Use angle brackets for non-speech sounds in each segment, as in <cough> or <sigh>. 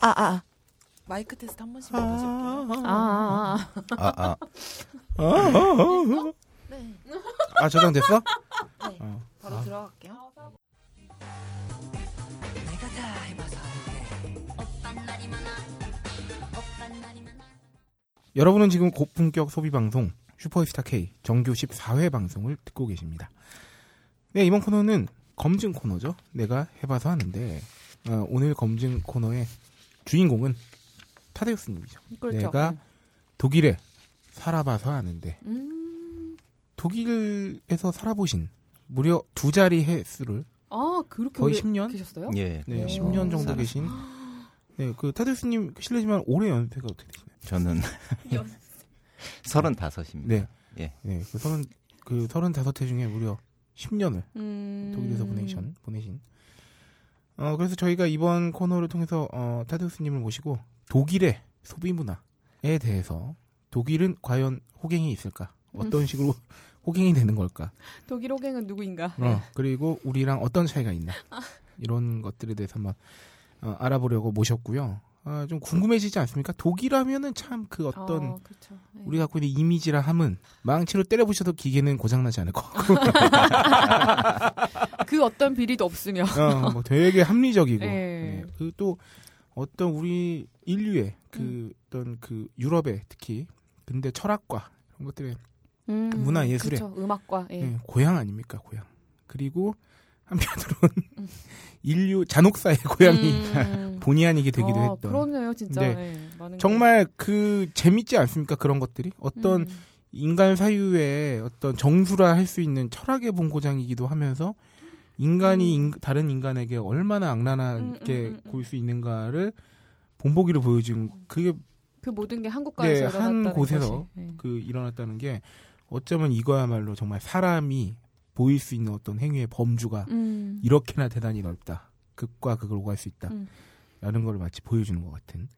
아, 아. 마이크 테스트 한 번씩 해줄게요. 아, 아, 아, 아. 네. 아 저장됐어? 네. 어. 바로 아. 들어갈게요. 여러분은 지금 고품격 소비 방송 슈퍼스타 K 정규 14회 방송을 듣고 계십니다. 네 이번 코너는 검증 코너죠. 내가 해봐서 하는데 어, 오늘 검증 코너의 주인공은 타데우스님이죠. 그렇죠. 내가 독일에 살아봐서 아는데 음. 독일에서 살아보신 무려 두 자리 횟수를 아, 그렇게 거의 오래 10년? 계셨어요? 예. 네, 오. 10년 정도 계신 네, 그 타데우스님 실례지만 올해 연세가 어떻게 되시나요? 저는 <laughs> 서른다섯입니다. 네. 예. 네, 그 서른 그 서른다섯 해 중에 무려 10년을 음. 독일에서 보내신 보내신. 어 그래서 저희가 이번 코너를 통해서 어 타데우스님을 모시고 독일의 소비 문화에 대해서 독일은 과연 호갱이 있을까? 어떤 식으로 <laughs> 호갱이 되는 걸까? 독일 호갱은 누구인가? 어, 그리고 우리랑 어떤 차이가 있나? 이런 것들에 대해서 한번 어, 알아보려고 모셨고요. 아, 좀 궁금해지지 않습니까? 독일하면은 참 그 어떤 어, 그렇죠. 네. 우리 갖고 있는 이미지라 함은 망치로 때려부셔도 기계는 고장나지 않을 것 같고 그 어떤 비리도 없으며. 어, 뭐 되게 합리적이고 네. 네. 그또 어떤 우리 인류의 그 음. 어떤 그 유럽의 특히 근대 철학과 이런 것들의 음, 문화 예술에. 그렇죠. 음악과. 예. 네, 고향 아닙니까 고향 그리고 한편으로는 <laughs> 음. 인류 잔혹사의 고향이 음. 본의 아니게 되기도 아, 했던 그러네요, 진짜. 네. 예, 많은 정말 그 재밌지 않습니까 그런 것들이 게. 어떤 음. 인간 사유의 어떤 정수라 할 수 있는 철학의 본고장이기도 하면서 인간이 음. 인- 다른 인간에게 얼마나 악랄하게 음, 음, 음, 굴수 있는가를 본보기로 보여준 그게 그 모든 게 한국과에서 네, 일어났다는 한 곳에서 것이. 예. 그 일어났다는 게 어쩌면 이거야말로 정말 사람이 보일 수 있는 어떤 행위의 범주가 음. 이렇게나 대단히 넓다. 극과 극을 오갈 수 있다. 음. 라는 걸 마치 보여주는 것 같은.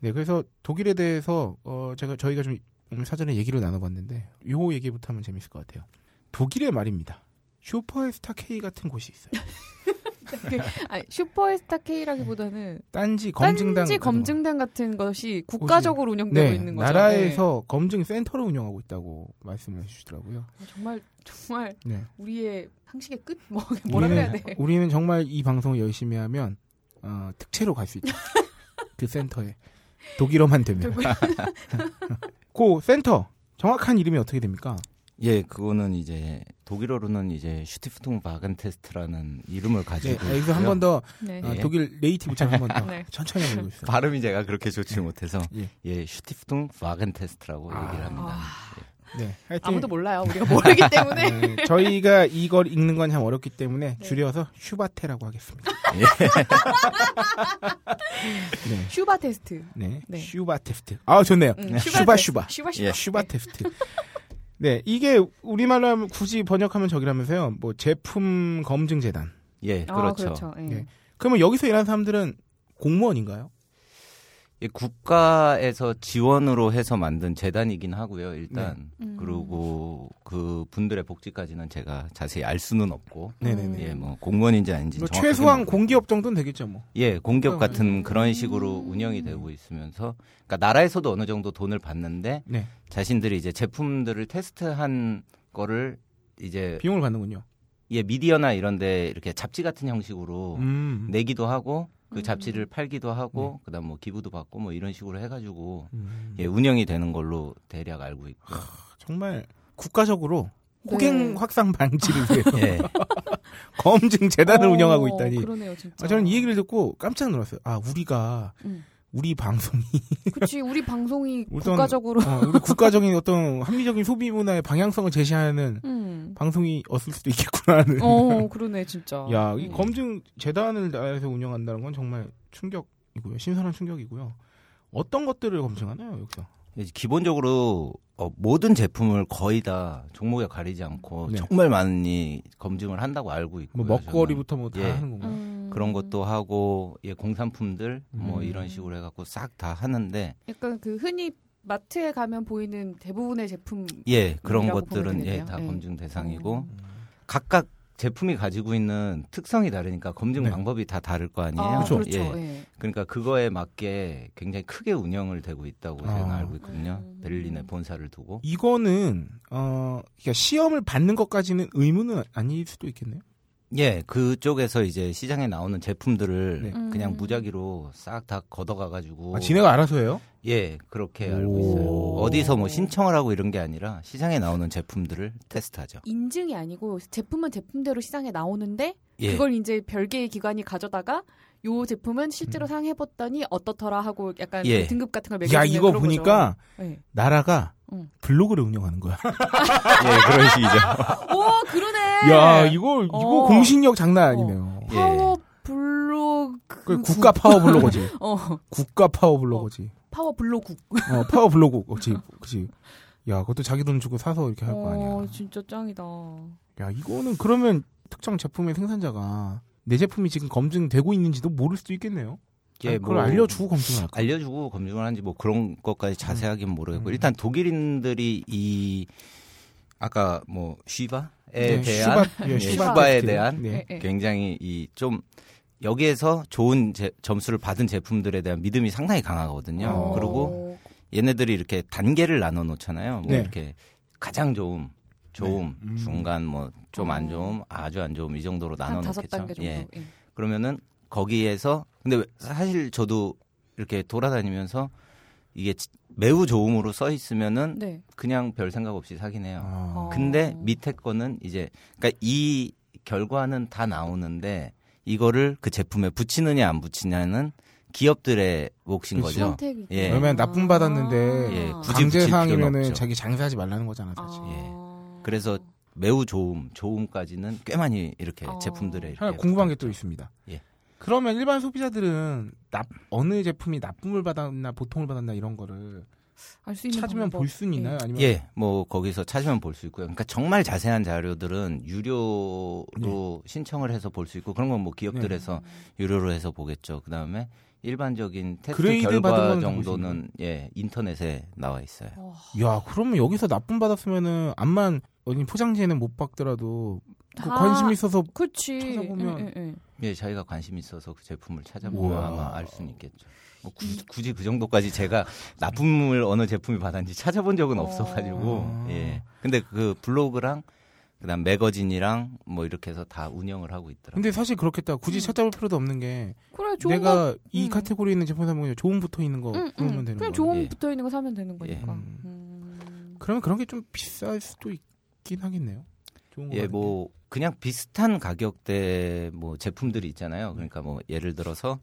네, 그래서 독일에 대해서 어 제가 저희가 좀 오늘 사전에 얘기를 나눠봤는데 요 얘기부터 하면 재밌을 것 같아요. 독일의 말입니다. 슈퍼스타 K 같은 곳이 있어요. <laughs> 아니, 슈퍼스타 K라기보다는 딴지 검증당 딴지. 검증단 같은 것이 국가적으로 운영되고 네, 있는 거죠. 나라에서 검증 센터를 운영하고 있다고 말씀을 해주시더라고요. 네. 정말 정말 네. 우리의 상식의 끝 뭐, 뭐라 그래야 돼? 우리는 정말 이 방송을 열심히 하면 어, 특채로 갈 수 있다. <laughs> 그 센터에 독일어만 되면. 그 <laughs> 센터 정확한 이름이 어떻게 됩니까? 예, 그거는 이제 독일어로는 이제 Stiftung Warentest라는 이름을 네, 가지고 여기서 한 번더 네. 어, 예. 독일 native처럼 한 번더 <laughs> 네. 천천히 해보고 있어요. 발음이 제가 그렇게 좋지 못해서 예. 예, Stiftung Warentest라고 아. 얘기를 합니다. 네, 하여튼 아무도 몰라요. 우리가 <laughs> 모르기 때문에. 네, 저희가 이걸 읽는 건 참 어렵기 때문에 네. 줄여서 슈바테라고 하겠습니다. 예. 네, <laughs> 슈바 테스트. 네, 네. 슈바 테스트. 아 좋네요. 음, 슈바 테스트. 슈바. 슈바 슈바. 예. 슈바 테스트. 네, 이게 우리말로 하면 굳이 번역하면 저기라면서요. 뭐 제품 검증 재단. 예, 아, 그렇죠. 그렇죠. 예. 네. 그러면 여기서 일하는 사람들은 공무원인가요? 예, 국가에서 지원으로 해서 만든 재단이긴 하고요. 일단 음. 그리고 그 분들의 복지까지는 제가 자세히 알 수는 없고 네네네. 예, 뭐 공무원인지 아닌지 뭐 최소한. 공기업 정도는 되겠죠, 뭐. 예, 공기업 음. 같은 그런 식으로 음. 운영이 되고 있으면서 그러니까 나라에서도 어느 정도 돈을 받는데 네. 자신들이 이제 제품들을 테스트한 거를 이제 비용을 받는군요. 예, 미디어나 이런 데 이렇게 잡지 같은 형식으로 음. 내기도 하고 그 음. 잡지를 팔기도 하고 그다음 뭐 기부도 받고 뭐 이런 식으로 해 가지고 음. 예, 운영이 되는 걸로 대략 알고 있고. 정말 국가적으로 호갱 네. 확산 방지를 위해서 <laughs> 예. <laughs> 검증 재단을 어, 운영하고 있다니. 그러네요, 진짜. 아, 저는 이 얘기를 듣고 깜짝 놀랐어요. 아, 우리가 음. 우리 방송이 <laughs> 그렇지. 우리 방송이 우선- 국가적으로. 어, 우리 국가적인 어떤 합리적인 소비 문화의 방향성을 제시하는 음. 방송이었을 수도 있겠구나 하는. 어, <laughs> 그러네, 진짜. 야, 이 음. 검증 재단을 나라에서 운영한다는 건 정말 충격이고요. 신선한 충격이고요. 어떤 것들을 검증하나요, 여기서? 이제 기본적으로 어, 모든 제품을 거의 다 종목에 가리지 않고 네. 정말 많이 검증을 한다고 알고 있고 뭐 먹거리부터 뭐다 예. 하는 건가요? 음. 그런 것도 하고 예 공산품들 뭐 음. 이런 식으로 해갖고 싹 다 하는데 약간 그 흔히 마트에 가면 보이는 대부분의 제품 예 그런 것들은 보면 예 되겠네요. 다 예. 검증 대상이고 어. 음. 각각 제품이 가지고 있는 특성이 다르니까 검증 네. 방법이 다 다를 거 아니에요. 아, 그렇죠. 그렇죠. 예. 예. 그러니까 그거에 맞게 굉장히 크게 운영을 되고 있다고 아. 제가 알고 있거든요. 음. 베를린에 본사를 두고. 이거는 어 그러니까 시험을 받는 것까지는 의무는 아닐 수도 있겠네요. 예, 그쪽에서 이제 시장에 나오는 제품들을 네. 음. 그냥 무작위로 싹 다 걷어가 가지고 아, 지네가 알아서 해요? 예 그렇게 알고 오. 있어요. 어디서 뭐 신청을 하고 이런 게 아니라 시장에 나오는 제품들을 테스트하죠. 인증이 아니고 제품은 제품대로 시장에 나오는데 예, 그걸 이제 별개의 기관이 가져다가 요 제품은 실제로 음. 사용해봤더니 어떻더라 하고 약간 예. 그 등급 같은 걸 매겨주는 야 이거 보니까 거죠. 예. 나라가 응. 블로그를 운영하는 거야. <laughs> 예 그런 식이죠. <laughs> 오 그러네. 야 이거 이거 어. 공신력 장난 아니네요. 예. 파워 블로그 그 국가 파워 블로거지. <laughs> 어 국가 파워 블로거지. 파워 블로국. 어 파워 블로그. 그렇지. 그렇지. 야 그것도 자기 돈 주고 사서 이렇게 할거어 아니야. 진짜 짱이다. 야 이거는 그러면 특정 제품의 생산자가 내 제품이 지금 검증되고 있는지도 모를 수도 있겠네요. 예, 그걸 뭐 알려주고 검증을 할까? 알려주고 검증을 하는지 뭐 그런 것까지 자세하게는 모르겠고 음. 일단 독일인들이 이 아까 뭐 쉬바에 네, 대한 슈바- 예, 예, 슈바 슈바에 테스트. 대한 네. 예, 예. 굉장히 이 좀 여기에서 좋은 제- 점수를 받은 제품들에 대한 믿음이 상당히 강하거든요. 어. 그리고 얘네들이 이렇게 단계를 나눠 놓잖아요. 뭐 네. 이렇게 가장 좋음, 좋음, 네. 음. 중간 뭐 좀안 어. 좋음, 아주 안 좋음 이 정도로 나눠 놓겠죠. 예. 예. 그러면은 거기에서 근데 왜- 사실 저도 이렇게 돌아다니면서 이게 지- 매우 좋음으로 써 있으면은 네. 그냥 별 생각 없이 사긴 해요. 아. 어. 근데 밑에 거는 이제 그러니까 이 결과는 다 나오는데 이거를 그 제품에 붙이느냐 안 붙이냐는 기업들의 몫인. 거죠. 선택이. 예. 그러면 납품 받았는데 예, 굳이 강제 사항이면은. 자기 장사하지 말라는 거잖아 사실. 예. 그래서 매우 좋음, 좋음까지는 꽤 많이 이렇게 어. 제품들에 하나 이렇게 궁금한 게 또. 있습니다. 예. 그러면 일반 소비자들은 납, 어느 제품이 납품을 받았나 보통을 받았나 이런 거를 알수 있는 찾으면. 볼 수는 있나요? 아니면 예, 뭐 거기서 찾으면 볼 수 있고요. 그러니까 정말 자세한 자료들은 유료로 신청을 해서 볼 수 있고 그런 건 뭐 기업들에서 유료로 해서 보겠죠. 그 다음에 일반적인 테스트 결과 정도는 예 인터넷에 나와 있어요. 어, 야 그러면 여기서 납품 받았으면은 암만 어디 포장지에는 못 받더라도 그 다- 관심 있어서 그치. 찾아보면- 예, 예, 예. 예, 자기가 관심 있어서 그 제품을 찾아보면 우와. 아마 알 수는 있겠죠. 뭐 굳이, 굳이 그 정도까지 제가 납품을 어느 제품이 받았는지 찾아본 적은 어. 없어가지고 아. 예. 근데 그 블로그랑 그다음 매거진이랑 뭐 이렇게 해서 다 운영을 하고 있더라고요. 근데 사실 그렇겠다. 굳이 음. 찾아볼 필요도 없는 게 그래 좋은 내가 거. 이 음. 카테고리에 있는 제품 사면 그냥 좋은 붙어 있는 거 응, 그러면 응. 되는 그냥 거. 좋은 예. 붙어 있는 거 사면 되는 거니까. 음. 음. 그러면 그런 게 좀 비쌀 수도 있 긴 하겠네요. 좋은 거 예, 뭐 그냥 비슷한 가격대 뭐 제품들이 있잖아요. 그러니까 뭐 예를 들어서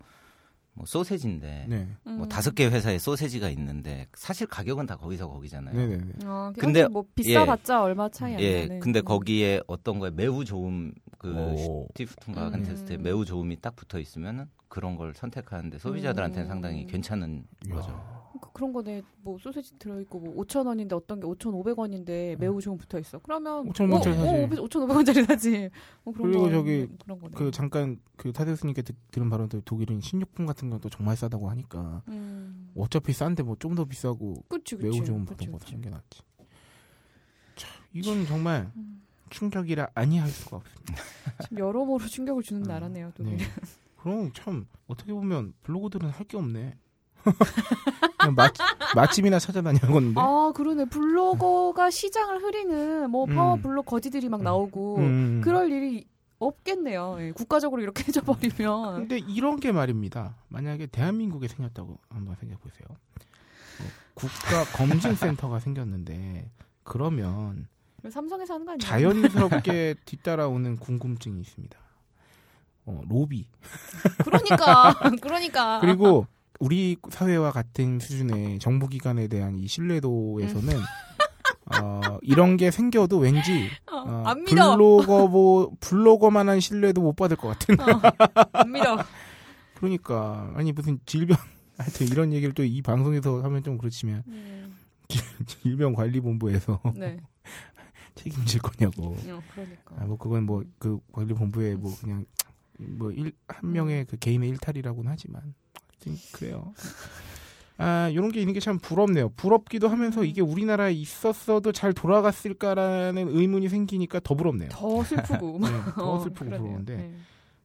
뭐 소세지인데 게. 네. 뭐 음. 다섯 개 회사에 소세지가 있는데 사실 가격은 다 거기서 거기잖아요. 네네네. 어, 근데- 뭐 비싸봤자 얼마 차이 안 예, 나는. 근데 음. 거기에 어떤 거에 매우 좋은 그 오. 스티프튼 가근 음. 테스트에 매우 좋음이 딱 붙어 있으면은 그런 걸 선택하는데 소비자들한테는 음. 상당히 괜찮은. 거죠. 그- 그런 거네. 뭐 소세지 들어 있고 뭐 5천 원인데 어떤 게 5,500원인데 매우 좋은 붙어 있어. 그러면 5,500원짜리 사지. 5,500원짜리 사지. 뭐 그런 그리고 거, 저기 그런 거네. 그 잠깐 그 타데스님께 듣- 들은 바로도 독일은 식료품 같은 것도 정말 싸다고 하니까 음. 어차피 싼데 뭐 좀 더 비싸고 그치 그치. 매우 좋은 그치, 보통 거. 사는 게 낫지. 참, 이건 정말 음. 충격이라 아니할 수가 없습니다. <laughs> 지금 여러모로 충격을 주는 음. 나라네요. 독일. 네. 그럼 참 어떻게 보면 블로거들은 할 게 없네. 맛, 맛집이나 찾아다녀야겠는데. 아 그러네. 블로거가 시장을 흐리는 뭐 음. 파워 블로 거지들이 막 나오고 음. 그럴 일이 없겠네요. 예, 국가적으로 이렇게 <laughs> 해줘버리면. 근데 이런 게 말입니다. 만약에 대한민국에 생겼다고 한번 생각해 보세요. 뭐 국가 검증센터가 생겼는데 그러면 삼성에서 하는 거 아니에요? 자연스럽게 <laughs> 뒤따라오는 궁금증이 있습니다. 어, 로비 그러니까 그러니까. 그리고 우리 사회와 같은 수준의 정부기관에 대한 이 신뢰도에서는 어, 이런 게 생겨도 왠지 어, 어. 블로거 뭐 블로거만한 신뢰도 못 받을 것 같은. 어, 안 믿어. <laughs> 그러니까 아니 무슨 질병 <laughs> 하여튼 이런 얘기를 또 이 방송에서 하면 좀 그렇지만 음, <laughs> 질병관리본부에서 네. 책임질 거냐고. 어, 그러니까. 아, 뭐 그건 뭐 그 관리본부의 뭐 그냥 뭐 일 한 명의 그 개인의 일탈이라고는 하지만 하여튼 그래요. 아, 요런 게 있는 게 참 부럽네요. 부럽기도 하면서 이게 우리나라에 있었어도 잘 돌아갔을까라는 의문이 생기니까 더 부럽네요. 더 슬프고. <laughs> 네, 더 어, 슬프고 그러네요. 부러운데. 네.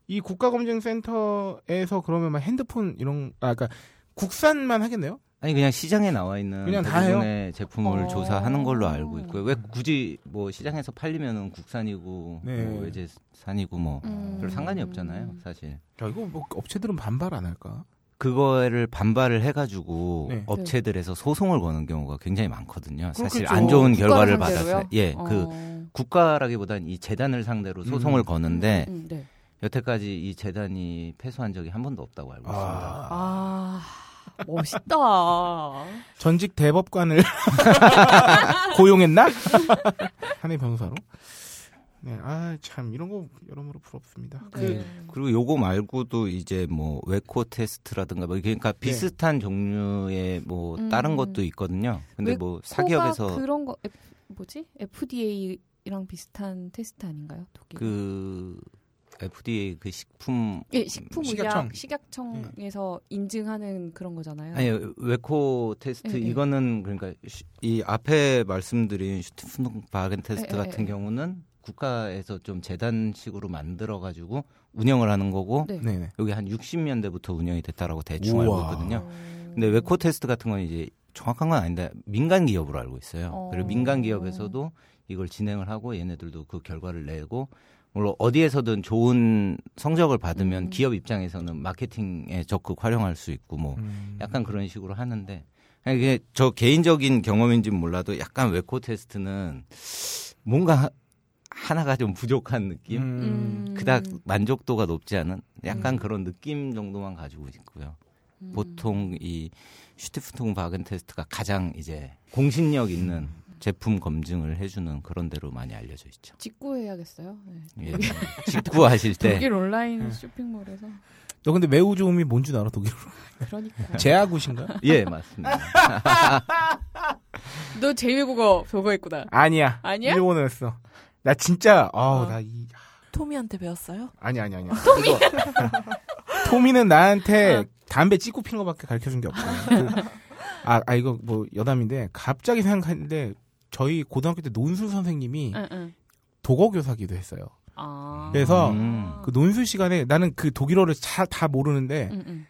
이 국가검증센터에서 그러면 막 핸드폰 이런, 아, 그러니까 국산만 하겠네요? 아니 그냥 시장에 나와 있는 그냥 다 대부분의 제품을 어. 조사하는 걸로 알고 있고요. 왜 굳이 뭐 시장에서 팔리면은 국산이고 네. 뭐 외제산이고 뭐 음. 별 상관이 없잖아요, 사실. 야, 이거 뭐 업체들은 반발 안 할까? 그거를 반발을 해가지고 네. 업체들에서 소송을 거는 경우가 굉장히 많거든요. 사실 그렇겠죠. 안 좋은 결과를? 받았어요. 예, 어. 그 국가라기보단 이 재단을 상대로 소송을 음. 거는데 음, 네. 여태까지 이 재단이 패소한 적이 한 번도 없다고 알고 있습니다. 아, 아, 멋있다. 전직 대법관을 <laughs> 고용했나? <laughs> 한해 변호사로. 네, 아, 참, 이런 거 여러모로 부럽습니다. 그, 네. 그 리고 요거 말고도 이제 뭐 웨코 테스트라든가 뭐 그러니까 비슷한 종류의 뭐 음. 다른 것도 있거든요. 근데 뭐 사기업에서 그런 거 F, 뭐지? FDA랑 비슷한 테스트 아닌가요? 독일. 그 FDA 그 식품 예, 식품의약 식약청. 식약청에서 인증하는 그런 거잖아요. 아니 Öko-Test 예, 예. 이거는 그러니까 슈- 이 앞에 말씀드린 Stiftung Warentest 예, 예, 같은 예. 경우는 국가에서 좀 재단식으로 만들어 가지고 운영을 하는 거고 네. 네네. 여기 한 60년대부터 운영이 됐다라고 대충 알고 우와. 있거든요. 어. 근데 Öko-Test 같은 건 이제 정확한 건 아닌데 민간 기업으로 알고 있어요. 어. 그리고 민간 기업에서도 이걸 진행을 하고 얘네들도 그 결과를 내고 물론 어디에서든 좋은 성적을 받으면 음. 기업 입장에서는 마케팅에 적극 활용할 수 있고 뭐 음. 약간 그런 식으로 하는데 아니, 이게 저 개인적인 경험인지는 몰라도 약간 웨코 테스트는 뭔가 하- 하나가 좀 부족한 느낌 음. 그닥 만족도가 높지 않은 약간 음. 그런 느낌 정도만 가지고 있고요. 음. 보통 이 슈티프통 바겐 테스트가 가장 이제 공신력 있는 제품 검증을 해주는 그런 데로 많이 알려져 있죠. 직구해야겠어요. 네. 예. 직구하실 때 독일 온라인 네. 쇼핑몰에서 너 근데 매우 좋음이 뭔 줄 알아, 독일어? <laughs> 그러니까 제아굿인가? <laughs> 예, 맞습니다. <laughs> 너 제1국어 저거 했구나. 아니야. 아니야? 일본어였어. 나 진짜, 아우, 어. 나 이, 토미한테 배웠어요? 아니, 아니, 아니야. <laughs> 토미! 토미는 나한테 어. 담배 찍고 피는 거밖에 가르쳐 준 게 없어. 그, 아, 아, 이거 뭐 여담인데, 갑자기 생각했는데, 저희 고등학교 때 논술 선생님이 응, 응. 독어 교사기도 했어요. 아. 그래서 음. 그 논술 시간에 나는 그 독일어를 잘 다 모르는데, 응, 응.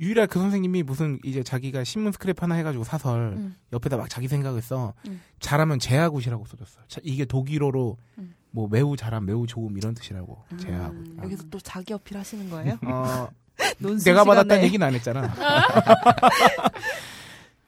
유일하게 그 선생님이 무슨 이제 자기가 신문 스크랩 하나 해가지고 사설 응. 옆에다 막 자기 생각을 써 응. 잘하면 제아굿이라고 써줬어. 자, 이게 독일어로 응. 뭐 매우 잘함, 매우 좋음 이런 뜻이라고 음. 제아굿. 아. 여기서 또 자기 어필 하시는 거예요? 어, <laughs> 논술 내가 받았다는. 얘기는 안 했잖아. <laughs>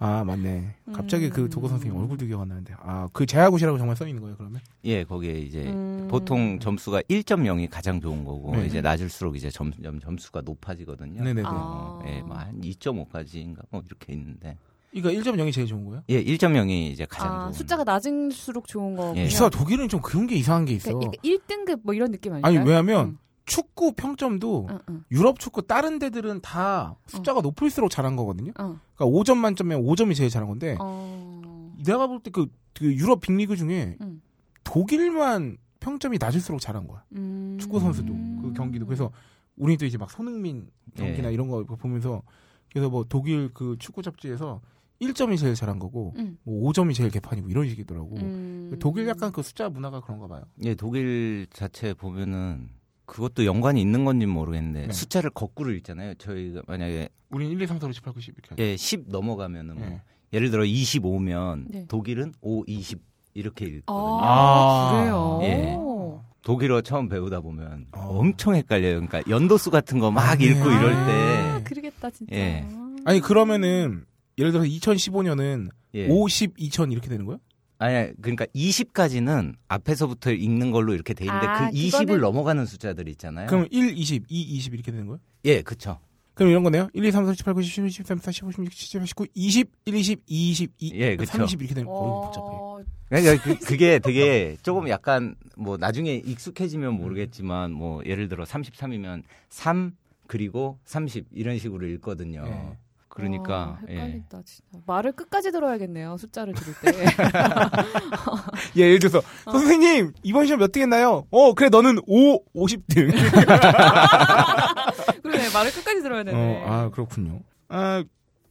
아 맞네. 갑자기 그 음. 독어 선생님 얼굴도 기억 안 나는데 아그 제아굿이라고 정말 써 있는 거예요 그러면? 예, 거기에 이제 음. 보통 점수가 1.0이 가장 좋은 거고 네. 이제 낮을수록 이제 점점 점수가 높아지거든요. 네네네. 아. 어, 예, 뭐한 2.5까지인가 뭐 이렇게 있는데. 이거 1.0이 제일 좋은 거예요? 예, 1.0이 이제 가장 아, 좋은. 숫자가 낮을수록 좋은 거. 예. 이사 독일은 좀 그런 게 이상한 게 있어. 그러니까 1등급 뭐 이런 느낌 아닌가요? 아니 왜냐면 축구 평점도 응, 응, 유럽 축구 다른 데들은 다 숫자가 높을수록 잘한 거거든요. 응. 그러니까 5점 만점에 5점이 제일 잘한 건데 어. 내가 볼때그 유럽 빅리그 중에 음. 독일만 평점이 낮을수록 잘한 거야. 음. 축구 선수도 그 경기도 그래서 우리 또 이제 막 손흥민 경기나 예. 이런 거 보면서 그래서 뭐 독일 그 축구 잡지에서 1점이 제일 잘한 거고 음. 뭐 5점이 제일 개판이고 이런 식이더라고. 음. 독일 약간 그 숫자 문화가 그런가 봐요. 예, 독일 자체 보면은 그것도 연관이 있는 건지 는 모르겠는데 네. 숫자를 거꾸로 읽잖아요. 저희가 만약에 우린 1, 2, 3, 4, 5, 6, 7, 8, 9, 10 이렇게. 예, 10 넘어가면은 뭐 예. 예를 들어 25면 네. 독일은 5, 20 이렇게 읽거든요. 아, 아. 그래요. 예. 오. 독일어 처음 배우다 보면 어. 엄청 헷갈려요. 그러니까 연도수 같은 거막 아, 네. 읽고 이럴 아, 때 그러겠다 진짜. 예. 아니 그러면은 예를 들어서 2015년은 예. 50, 2000 이렇게 되는 거야? 아니 그러니까 20까지는 앞에서부터 읽는 걸로 이렇게 돼 있는데 아, 그 20을 그거는- 넘어가는 숫자들 있잖아요. 그럼 1, 20, 2, 20 이렇게 되는 거야? 예, 그쵸 그럼 이런 거네요. 1, 2, 3, 4, 5, 6, 7, 8, 9, 10, 11, 12, 13, 14, 15, 16, 17, 18, 19, 20, 1, 20, 2, 20, 2, 예, 그쵸. 30 이렇게 되는 거. 어우, 복잡해. 어, 그러니까 그, 그게 되게 조금 약간 뭐 나중에 익숙해지면 모르겠지만 뭐 예를 들어 33이면 3 그리고 30 이런 식으로 읽거든요. 예. 그러니까 와, 예. 헷갈린다 진짜. 말을 끝까지 들어야겠네요. 숫자를 들을 때. <laughs> 예, 예를 들어서 선생님 이번 시험 몇 등 했나요? 어 그래 너는 5, 50등. <laughs> 그러네. 말을 끝까지 들어야 되네. 어, 아 그렇군요. 아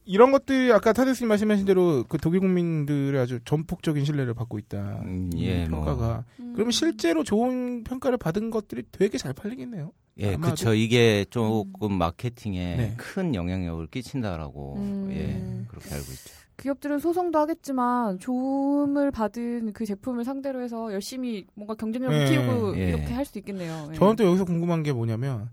이런 것들이 아까 타데스님 말씀하신 대로 그 독일 국민들의 아주 전폭적인 신뢰를 받고 있다. 음, 예, 뭐. 평가가. 음. 그러면 실제로 좋은 평가를 받은 것들이 되게 잘 팔리겠네요. 예, 아마도- 그쵸. 이게 조금 마케팅에 네. 큰 영향력을 끼친다라고, 음. 예, 그렇게 알고 있죠. 기업들은 소송도 하겠지만 좋음을 받은 그 제품을 상대로 해서 열심히 뭔가 경쟁력을 예, 키우고 예. 이렇게 할수 있겠네요. 예. 저는 또 여기서 궁금한 게 뭐냐면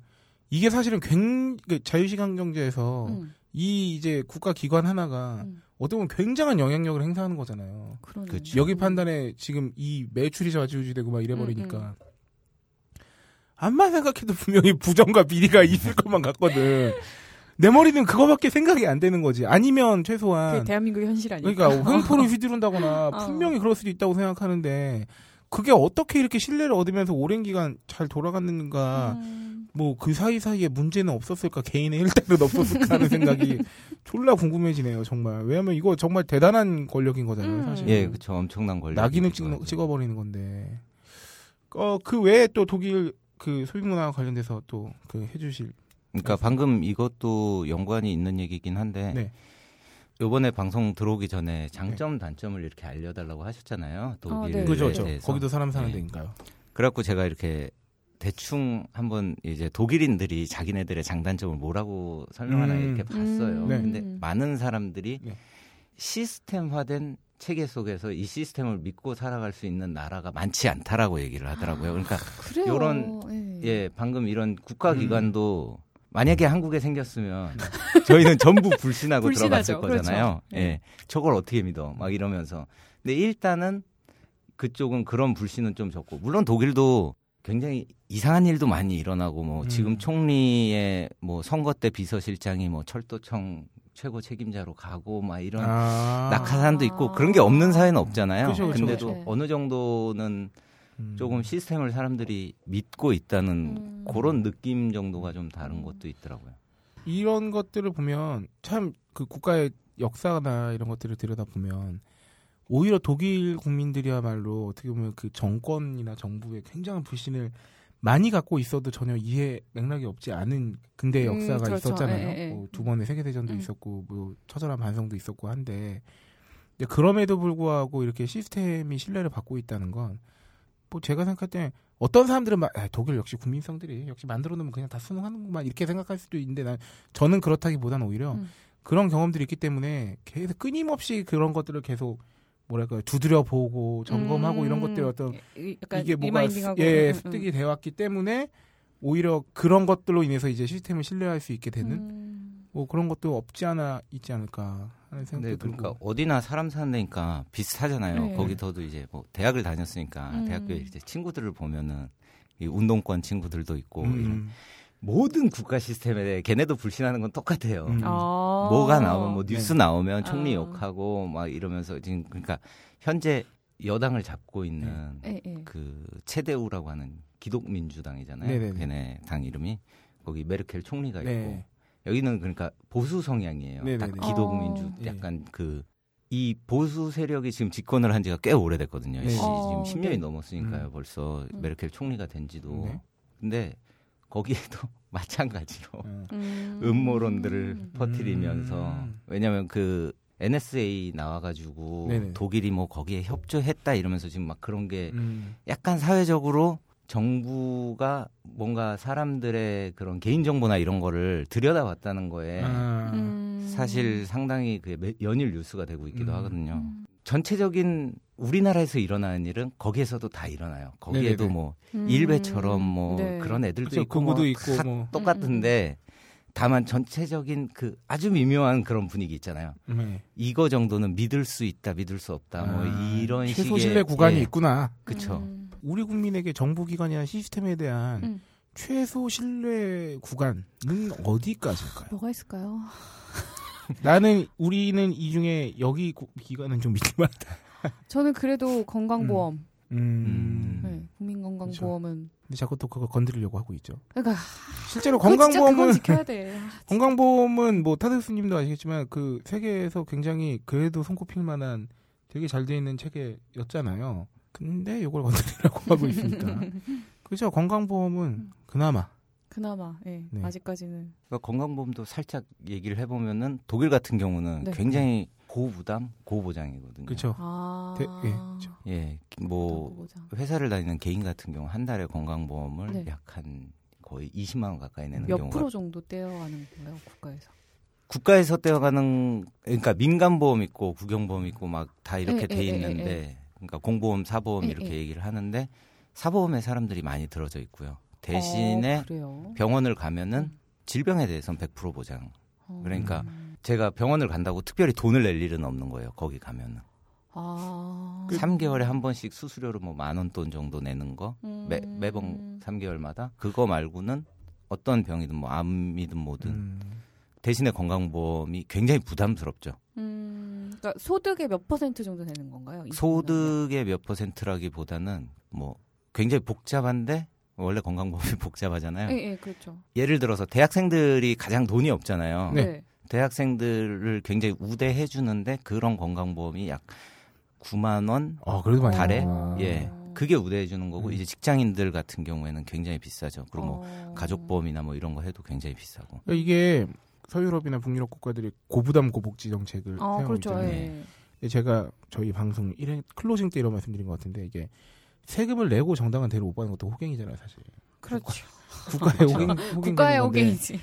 이게 사실은 굉그 자유시장 경제에서 음, 이 이제 국가 기관 하나가 음. 어떻게 보면 굉장한 영향력을 행사하는 거잖아요. 그러네. 여기 판단에 지금 이 매출이 좌지우지되고 막 이래버리니까 음, 암만 생각해도 분명히 부정과 비리가 <laughs> 있을 것만 같거든. 내 머리는 그거밖에 생각이 안 되는 거지. 아니면 최소한 대한민국의 현실 아니까. 그러니까 <laughs> 횡포를 휘두른다거나 어. 분명히 그럴 수도 있다고 생각하는데 그게 어떻게 이렇게 신뢰를 얻으면서 오랜 기간 잘 돌아갔는가 음, 뭐그 사이사이에 문제는 없었을까 개인의 일탈은 없었을까 하는 <laughs> 생각이 졸라 궁금해지네요 정말 왜냐면 이거 정말 대단한 권력인 거잖아요 음. 사실 예, 그쵸. 엄청난 권력. 낙인을 찍, 찍어버리는 건데 어 그 외에 또 독일 그 소비 문화 관련돼서 또 그 해주실 그러니까 방금 이것도 연관이 있는 얘기긴 한데 네. 요번에 방송 들어오기 전에 장점 단점을 이렇게 알려달라고 하셨잖아요. 독일에 네. 그죠 그죠 대해서. 거기도 사람 사는 네. 데니까요 그래갖고 제가 이렇게 대충 한번 이제 독일인들이 자기네들의 장단점을 뭐라고 설명하나 음. 이렇게 봤어요. 음. 네. 근데 많은 사람들이 네. 시스템화된 체계 속에서 이 시스템을 믿고 살아갈 수 있는 나라가 많지 않다라고 얘기를 하더라고요. 그러니까 그래요. 요런, 예. 예, 방금 이런 음. 국가 기관도 만약에 한국에 생겼으면 <laughs> 저희는 전부 불신하고 불신하죠. 들어갔을 거잖아요. 그렇죠. 예. 저걸 어떻게 믿어? 막 이러면서. 근데 일단은 그쪽은 그런 불신은 좀 적고 물론 독일도 굉장히 이상한 일도 많이 일어나고 뭐 음. 지금 총리의 뭐 선거 때 비서실장이 뭐 철도청 최고 책임자로 가고 막 이런 아. 낙하산도 있고 그런 게 없는 사회는 없잖아요. 그쵸, 그쵸, 근데도 그쵸. 어느 정도는 음. 조금 시스템을 사람들이 믿고 있다는 음. 그런 느낌 정도가 좀 다른 것도 있더라고요. 이런 것들을 보면 참 그 국가의 역사나 이런 것들을 들여다 보면 오히려 독일 국민들이야말로 어떻게 보면 그 정권이나 정부에 굉장한 불신을 많이 갖고 있어도 전혀 이해 맥락이 없지 않은 근대 음, 역사가 그렇죠. 있었잖아요. 예, 예, 예. 뭐두 번의 세계 대전도 음. 있었고 뭐 처절한 반성도 있었고 한데 그럼에도 불구하고 이렇게 시스템이 신뢰를 받고 있다는 건 뭐 제가 생각할 때 어떤 사람들은 막 아, 독일 역시 국민성들이 역시 만들어 놓으면 그냥 다 순응하는구만 이렇게 생각할 수도 있는데 난 저는 그렇다기보다는 오히려 음. 그런 경험들이 있기 때문에 계속 끊임없이 그런 것들을 계속 뭐랄까요 두드려 보고 점검하고 음. 이런 것들이 어떤 이- 이게 뭐가 리마인딩하고. 예 음, 음. 습득이 되어 왔기 때문에 오히려 그런 것들로 인해서 이제 시스템을 신뢰할 수 있게 되는 음. 뭐 그런 것도 없지 않아 있지 않을까 하는 생각도 그러니까 들고 어디나 사람 사는 데니까 비슷하잖아요. 네. 거기서도 이제 뭐 대학을 다녔으니까 음. 대학교에 이제 친구들을 보면은 이 운동권 친구들도 있고 이런 음, 모든 국가 시스템에 대해 걔네도 불신하는 건 똑같아요. 음. 아. 뭐가 나오면 뭐 뉴스 네. 나오면 총리 아. 욕하고 막 이러면서 지금 그러니까 현재 여당을 잡고 있는 예, 예. 그 체데우라고 하는 기독민주당이잖아요. 네네네. 걔네 당 이름이 거기 메르켈 총리가 있고 네. 여기는 그러니까 보수 성향이에요. 네네네. 딱 기독민주 어. 약간 그 이 보수 세력이 지금 집권을 한 지가 꽤 오래됐거든요. 네. 시- 어, 지금 10년이 네. 넘었으니까요. 벌써 음. 메르켈 총리가 된 지도. 네. 근데 거기에도 <laughs> 마찬가지로 어. 음. 음모론들을 퍼뜨리면서 음. 왜냐하면 그 NSA 나와가지고 네네. 독일이 뭐 거기에 협조했다 이러면서 지금 막 그런 게 음. 약간 사회적으로 정부가 뭔가 사람들의 그런 개인 정보나 이런 거를 들여다봤다는 거에 아. 음. 사실 상당히 그 매- 연일 뉴스가 되고 있기도 음. 하거든요. 음. 전체적인 우리나라에서 일어나는 일은 거기에서도 다 일어나요. 거기에도 네네네. 뭐 음. 일베처럼 뭐 네. 그런 애들도 그쵸, 있고 뭐 있고 다 뭐. 똑같은데 다만 전체적인 그 아주 미묘한 그런 분위기 있잖아요. 네. 이거 정도는 믿을 수 있다, 믿을 수 없다, 뭐 아, 이런 최소 식의 신뢰 구간이 예, 있구나. 그쵸. 음. 우리 국민에게 정부 기관이나 시스템에 대한 음. 최소 신뢰 구간은 어디까지일까요? 뭐가 있을까요? 나는 우리는 이 중에 여기 구- 기관은 좀 믿을만하다. 저는 그래도 건강보험, 음. 음. 네, 국민건강보험은 근데 자꾸 또 그거 건드리려고 하고 있죠. 그러니까 실제로 건강보험은 지켜야 돼. 아, <laughs> 건강보험은 뭐 타드스님도 아시겠지만 그 세계에서 굉장히 그래도 손꼽힐 만한 되게 잘 돼 있는 체계였잖아요. 근데 이걸 건드리려고 하고 있으니까. <laughs> 그죠? 건강보험은 그나마 그나마 예. 네. 아직까지는 그러니까 건강보험도 살짝 얘기를 해보면은 독일 같은 경우는 네. 굉장히 고부담, 고보장이거든요. 그렇죠. 아. 대- 예, 그렇죠. 예, 뭐 보장. 회사를 다니는 개인 같은 경우 한 달에 건강보험을 네. 약한 거의 20만 원 가까이 내는 몇 경우가 프로 정도 떼어가는 건가요 국가에서? 국가에서 떼어가는 그러니까 민간 보험 있고 국영 보험 있고 막 다 이렇게 예, 돼 예, 예, 있는데 그러니까 공보험, 사보험 예, 이렇게 예. 얘기를 하는데 사보험에 사람들이 많이 들어져 있고요. 대신에 어. 병원을 가면은 음. 질병에 대해서는 100% 보장. 어. 그러니까 제가 병원을 간다고 특별히 돈을 낼 일은 없는 거예요. 거기 가면은. 아. 그- 3개월에 한 번씩 수수료로 뭐 만 원 돈 정도 내는 거 매, 음. 매번 3개월마다 그거 말고는 어떤 병이든 뭐 암이든 뭐든 음. 대신에 건강보험이 굉장히 부담스럽죠. 음, 그러니까 소득의 몇 퍼센트 정도 되는 건가요? 이 소득의 몇 퍼센트라기보다는 뭐 굉장히 복잡한데 원래 건강보험이 <laughs> 복잡하잖아요. 예, 예, 그렇죠. 예를 들어서 대학생들이 가장 돈이 없잖아요. 네. 대학생들을 굉장히 우대해 주는데 그런 건강보험이 약 9만 원 아, 그래도 많이 달에? 나와. 예. 그게 우대해 주는 거고 음. 이제 직장인들 같은 경우에는 굉장히 비싸죠. 그리고 뭐 어. 가족보험이나 뭐 이런 거 해도 굉장히 비싸고. 그러니까 이게 서유럽이나 북유럽 국가들이 고부담 고복지 정책을 어, 사용하기 그렇죠. 때문에 예. 근데 제가 저희 방송 1회 closing 때 이런 말씀드린 것 같은데 이게 세금을 내고 정당한 대우를 못 받는 것도 호갱이잖아요, 사실. 그렇죠. 국가의 호갱, 호갱 국가의 호갱이지.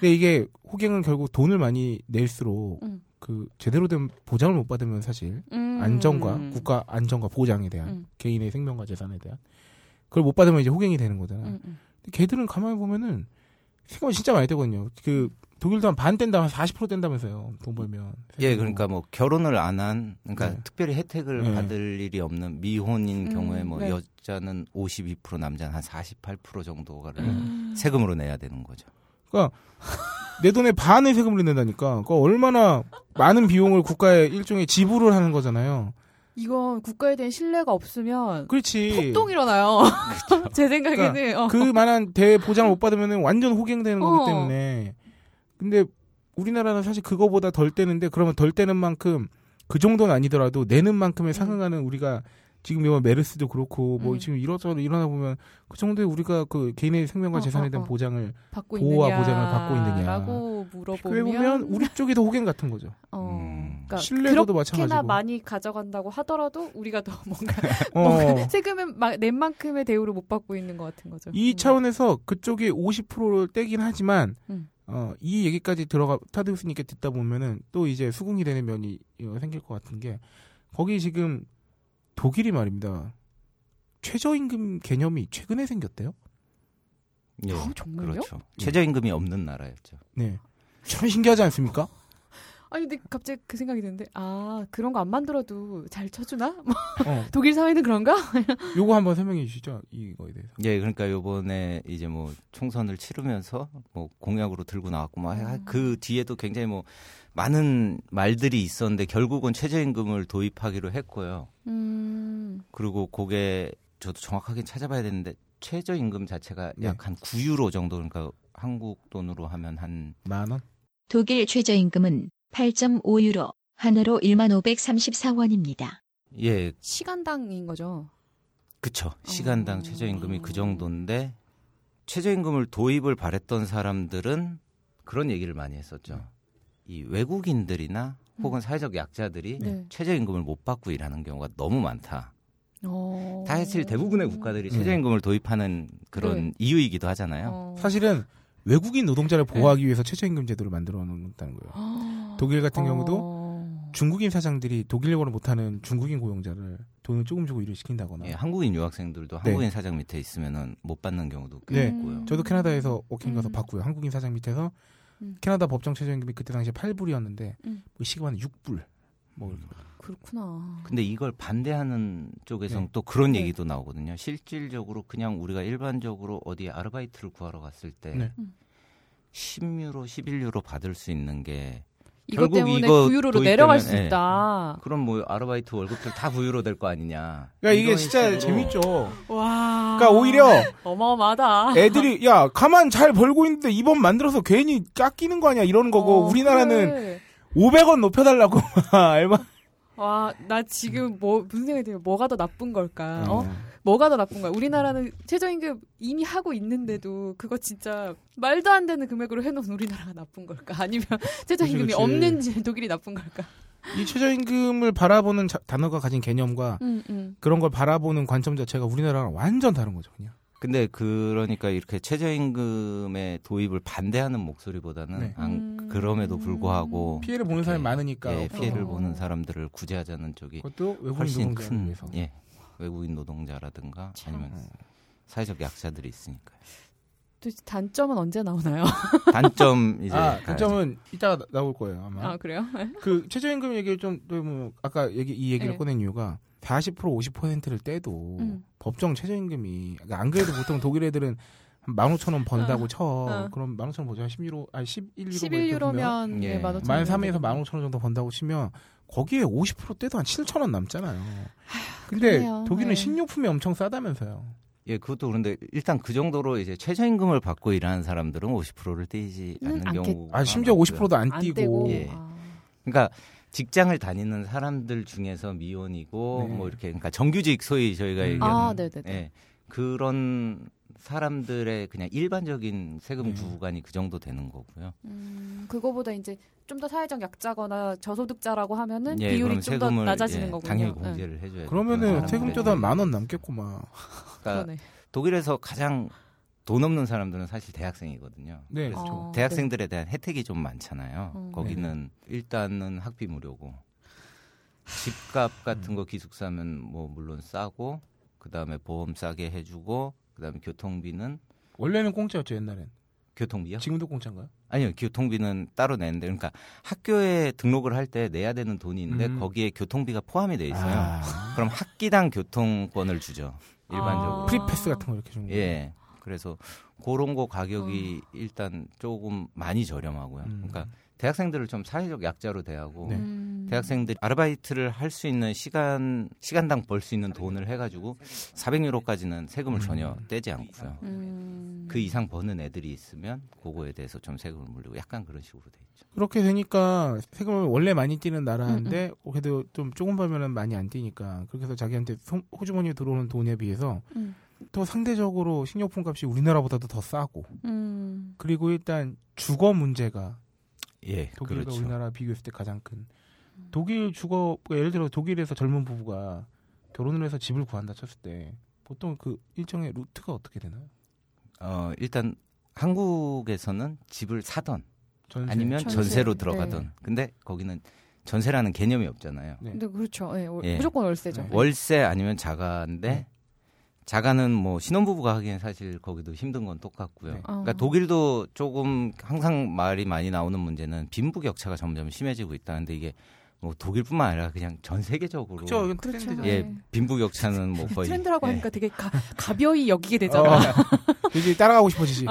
근데 이게 호갱은 결국 돈을 많이 낼수록 음. 그 제대로 된 보장을 못 받으면 사실 음. 안정과 국가 안정과 보장에 대한 음. 개인의 생명과 재산에 대한 그걸 못 받으면 이제 호갱이 되는 거잖아. 음, 음. 근데 걔들은 가만히 보면은 세금 진짜 많이 떼거든요. 그 독일도 한 반 뗀다 한 40% 뗀다면서요. 돈 벌면. 예, 그러니까 뭐 결혼을 안 한 그러니까 네. 특별히 혜택을 네. 받을 일이 없는 미혼인 음, 경우에 뭐 네. 여자는 52% 남자는 한 48% 정도를 음. 세금으로 내야 되는 거죠. 내 돈의 반의 세금을 낸다니까. 그 얼마나 많은 비용을 국가에 일종의 지불을 하는 거잖아요. 이건 국가에 대한 신뢰가 없으면 그렇지. 폭동 일어나요. <laughs> 제 생각에는 그러니까 어. 그 만한 대 보장을 못 받으면 완전 호갱되는 거기 어. 때문에. 근데 우리나라는 사실 그거보다 덜 떼는데 그러면 덜 떼는 만큼 그 정도는 아니더라도 내는 만큼에 상응하는 우리가 지금 이번 메르스도 그렇고 뭐 음. 지금 이것저것 일어나 보면 그 정도에 우리가 그 개인의 생명과 어, 재산에 어, 대한 어. 보장을 받고 보호와 있느냐, 보장을 받고 있느냐. 라고 물어보면 보면 우리 쪽이 더 호갱 같은 거죠. 어, 음. 그러니까 신뢰도도 그렇게나 마찬가지고. 많이 가져간다고 하더라도 우리가 더 뭔가 <laughs> 어. 세금을 막낸 만큼의 대우를 못 받고 있는 것 같은 거죠. 이 음. 차원에서 그쪽이 50%를 떼긴 하지만 음. 어, 이 얘기까지 들어가 타드스님께 듣다 보면은 또 이제 수긍이 되는 면이 어, 생길 것 같은 게 거기 지금 독일이 말입니다. 최저임금 개념이 최근에 생겼대요. 예. 어, 정말요? 그렇죠. 최저임금이 없는 나라였죠. 네. 참 신기하지 않습니까? <laughs> 아니 근데 갑자기 그 생각이 드는데 아 그런 거 안 만들어도 잘 쳐주나? <laughs> 뭐, 어, 독일 사회는 그런가? <laughs> 요거 한번 설명해 주시죠. 이거에 대해서. 예, 그러니까 요번에 이제 뭐 총선을 치르면서 뭐 공약으로 들고 나왔고 막 음. 그 뒤에도 굉장히 뭐 많은 말들이 있었는데 결국은 최저임금을 도입하기로 했고요. 음, 그리고 그게 저도 정확하게 찾아봐야 되는데 최저임금 자체가 네. 약한 9유로 정도 그러니까 한국 돈으로 하면 한 만 원? 독일 최저임금은 8.5유로, 한화로 1만 534원입니다. 예, 시간당인 거죠. 그쵸. 시간당 어. 최저임금이 그 정도인데 최저임금을 도입을 바랬던 사람들은 그런 얘기를 많이 했었죠. 이 외국인들이나 혹은 사회적 약자들이 네. 최저임금을 못 받고 일하는 경우가 너무 많다. 어. 사실 대부분의 국가들이 네. 최저임금을 도입하는 그런 네. 이유이기도 하잖아요. 어. 사실은 외국인 노동자를 보호하기 위해서 최저임금 제도를 만들어 놓는다는 거예요. 아. 독일 같은 경우도 어. 중국인 사장들이 독일어를 못하는 중국인 고용자를 돈을 조금 주고 일을 시킨다거나. 예, 한국인 유학생들도 네. 한국인 사장 밑에 있으면은 못 받는 경우도 꽤 네. 있고요. 저도 캐나다에서 working 가서 음. 봤고요. 한국인 사장 밑에서 음. 캐나다 법정 최저임금이 그때 당시에 8불이었는데 음. 뭐 시급한 6불. 뭐 이렇게. 그렇구나. 근데 이걸 반대하는 쪽에서는 네. 또 그런 네. 얘기도 나오거든요. 실질적으로 그냥 우리가 일반적으로 어디에 아르바이트를 구하러 갔을 때 네. 음. 10유로, 11유로 받을 수 있는 게 이것 때문에 이거 9유로로 도입되면, 내려갈 수 예. 있다. 그럼 뭐 아르바이트 월급들 다 9유로 될 거 아니냐. 그러니까 이게 진짜 식으로 재밌죠. 와. 그러니까 오히려 어마어마하다. 애들이 <laughs> 야 가만 잘 벌고 있는데 이번 만들어서 괜히 깎이는 거 아니야 이러는 거고 어, 우리나라는 그래. 500원 높여달라고 <laughs> 알바. 와, 나 지금 뭐 무슨 생각이 들어요? 뭐가 더 나쁜 걸까? 어? 뭐가 더 나쁜 거야? 우리나라는 최저임금 이미 하고 있는데도 그거 진짜 말도 안 되는 금액으로 해놓은 우리나라가 나쁜 걸까? 아니면 <laughs> 최저임금이 그치, 그치. 없는 지- 독일이 나쁜 걸까? 이 최저임금을 바라보는 자- 단어가 가진 개념과 음, 음. 그런 걸 바라보는 관점 자체가 우리나라랑 완전 다른 거죠, 그냥. 근데 그러니까 이렇게 최저임금의 도입을 반대하는 목소리보다는 네. 안- 음. 그럼에도 불구하고 피해를 보는 사람이 많으니까 예, 피해를 어. 보는 사람들을 구제하자는 쪽이 그것도 훨씬 큰 위해서. 예, 외국인 노동자라든가 참. 아니면 사회적 약자들이 있으니까요. 도대체 단점은 언제 나오나요? <laughs> 단점 이제 아. 단점은 이따가 나- 나올 거예요, 아마. 아 그래요? <laughs> 그 최저임금 얘기를 좀, 또 뭐, 아까 얘기, 이 얘기를 네. 꺼낸 이유가 40% 50%를 떼도 음. 법정 최저임금이 그러니까 안 그래도 보통 독일 애들은 한 15,000원 번다고 쳐. 어. 그럼 15,000원 버죠. 한 11유로, 아니 11유로 11유로면 예. 예, 15,000원. 13,000에서 15,000원 정도 번다고 치면 거기에 50% 떼도 한 7,000원 남잖아요. 근데 그러네요. 독일은 네. 식료품이 엄청 싸다면서요. 예, 그것도 그런데 일단 그 정도로 이제 최저임금을 받고 일하는 사람들은 50%를 떼지 는 않는 경우가 아, 심지어 많고요. 50%도 안 안. 떼고. 예. 아. 그러니까 직장을 다니는 사람들 중에서 미혼이고 네. 뭐 이렇게 그러니까 정규직 소위 저희가 음. 얘기하는 아. 예, 그런 사람들의 그냥 일반적인 세금 네. 구간이 그 정도 되는 거고요. 음, 그거보다 이제 좀 더 사회적 약자거나 저소득자라고 하면은 예, 비율이 좀 더 낮아지는 예, 거군요. 당연히 네. 공제를 해줘야. 그러면은 세금. 떼다 만원 남겠구만. 그러니까. 독일에서 가장 돈 없는 사람들은 사실 대학생이거든요. 네, 그렇죠. 어, 대학생들에 대한 혜택이 좀 많잖아요. 음. 거기는 일단은 학비 무료고 집값 같은 거 기숙사면 뭐 물론 싸고 그 다음에 보험 싸게 해주고 그 다음에 교통비는 원래는 공짜였죠, 옛날엔. 교통비요? 지금도 공짜인가요? 아니요 교통비는 따로 내는데 그러니까 학교에 등록을 할 때 내야 되는 돈이 있는데 음. 거기에 교통비가 포함이 돼 있어요. 아, 그럼 학기당 교통권을 주죠 일반적으로. 아. free pass 같은 거 이렇게 주는 거예요. 예. 그래서 그런 거 가격이 일단 조금 많이 저렴하고요. 음. 그러니까 대학생들을 좀 사회적 약자로 대하고 네. 음. 대학생들이 아르바이트를 할 수 있는 시간 시간당 벌 수 있는 돈을 해가지고 400유로까지는 세금을 전혀 떼지 않고요. 음. 그 이상 버는 애들이 있으면 그거에 대해서 좀 세금을 물리고 약간 그런 식으로 돼 있죠. 그렇게 되니까 세금을 원래 많이 띄는 음, 나라인데 그래도 좀 조금 벌면은 많이 안 띄니까 그렇게 해서 자기한테 소- 호주머니에 들어오는 돈에 비해서 음. 또 상대적으로 식료품 값이 우리나라보다도 더 싸고 음. 그리고 일단 주거 문제가 예, 독일과 그렇죠. 우리나라 비교했을 때 가장 큰 독일 주거 그러니까 예를 들어 독일에서 젊은 부부가 결혼을 해서 집을 구한다 쳤을 때 보통 그 일정의 루트가 어떻게 되나요? 어, 일단 한국에서는 집을 사던 전세. 아니면 전세. 전세로 네. 들어가던. 근데 거기는 전세라는 개념이 없잖아요. 네. 근데 그렇죠. 예, 월- 예. 무조건 월세죠. 네. 월세 아니면 자가인데 네. 자가는 뭐 신혼부부가 하기엔 사실 거기도 힘든 건 똑같고요. 네. 그러니까 어. 독일도 조금 항상 말이 많이 나오는 문제는 빈부격차가 점점 심해지고 있다는데 이게 뭐 독일뿐만 아니라 그냥 전 세계적으로 그렇죠. 그렇죠. 예 네. 빈부격차는 뭐 <laughs> 거의 트렌드라고 예. 하니까 되게 가, 가벼이 여기게 <laughs> 되잖아. 어, <laughs> 이제 따라가고 싶어지지.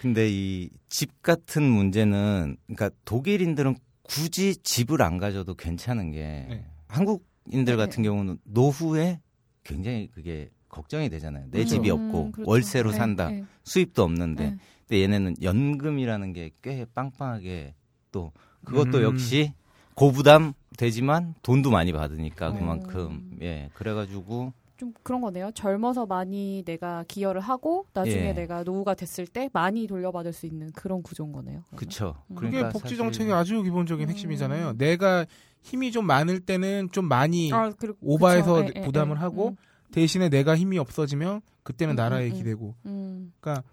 근데 이 집 같은 문제는 그러니까 독일인들은 굳이 집을 안 가져도 괜찮은 게 네. 한국 인들 네. 같은 경우는 노후에 굉장히 그게 걱정이 되잖아요. 내 그렇죠. 집이 음, 없고 그렇죠. 월세로 네, 산다. 네. 수입도 없는데 네. 근데 얘네는 연금이라는 게 꽤 빵빵하게 또 그것도 음. 역시 고부담 되지만 돈도 많이 받으니까 음. 그만큼 예 그래가지고 좀 그런 거네요. 젊어서 많이 내가 기여를 하고 나중에 예. 내가 노후가 됐을 때 많이 돌려받을 수 있는 그런 구조인 거네요. 그쵸 음. 그게 그러니까 복지 정책의 아주 기본적인 음. 핵심이잖아요. 내가 힘이 좀 많을 때는 좀 많이 아, 그리고- 오바해서 그쵸. 예, 예, 부담을 예. 하고 음, 대신에 내가 힘이 없어지면 그때는 음, 나라에 음, 음. 기대고. 음, 그러니까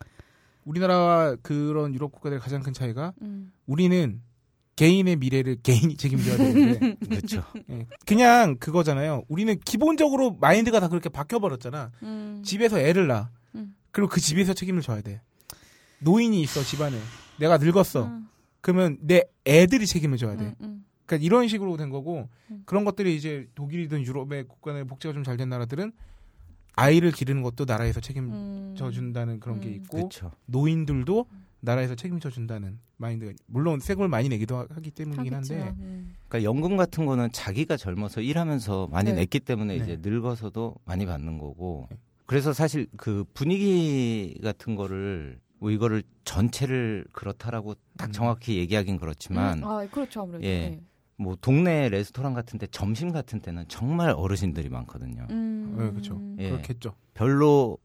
우리나라와 그런 유럽 국가들의 가장 큰 차이가 음. 우리는 개인의 미래를 <laughs> 개인이 책임져야 되는데 <laughs> 그렇죠 예, 그냥 그거잖아요. 우리는 기본적으로 마인드가 다 그렇게 바뀌어 버렸잖아. 음. 집에서 애를 낳아. 음. 그리고 그 집에서 책임을 져야 돼. 노인이 있어 집안에. 내가 늙었어. 음, 그러면 내 애들이 책임을 져야 돼. 음, 음. 그러니까 이런 식으로 된 거고 음. 그런 것들이 이제 독일이든 유럽의 국가의 복지가 좀 잘 된 나라들은 아이를 기르는 것도 나라에서 책임져 음. 준다는 그런 게 음. 있고 그렇죠 노인들도 나라에서 책임져 준다는 마인드가 물론 세금을 많이 내기도 하- 하기 때문이긴 한데 음. 그러니까 연금 같은 거는 자기가 젊어서 일하면서 많이 네. 냈기 때문에 네. 이제 늙어서도 많이 받는 거고 네. 그래서 사실 그 분위기 같은 거를 뭐 이거를 전체를 그렇다라고 딱 음. 정확히 얘기하긴 그렇지만 음, 아 그렇죠 아무래도 예. 예. 뭐 동네 레스토랑 같은데 점심 같은 때는 정말 어르신들이 많거든요. 음. 네, 그쵸. 예. 그렇겠죠. 별로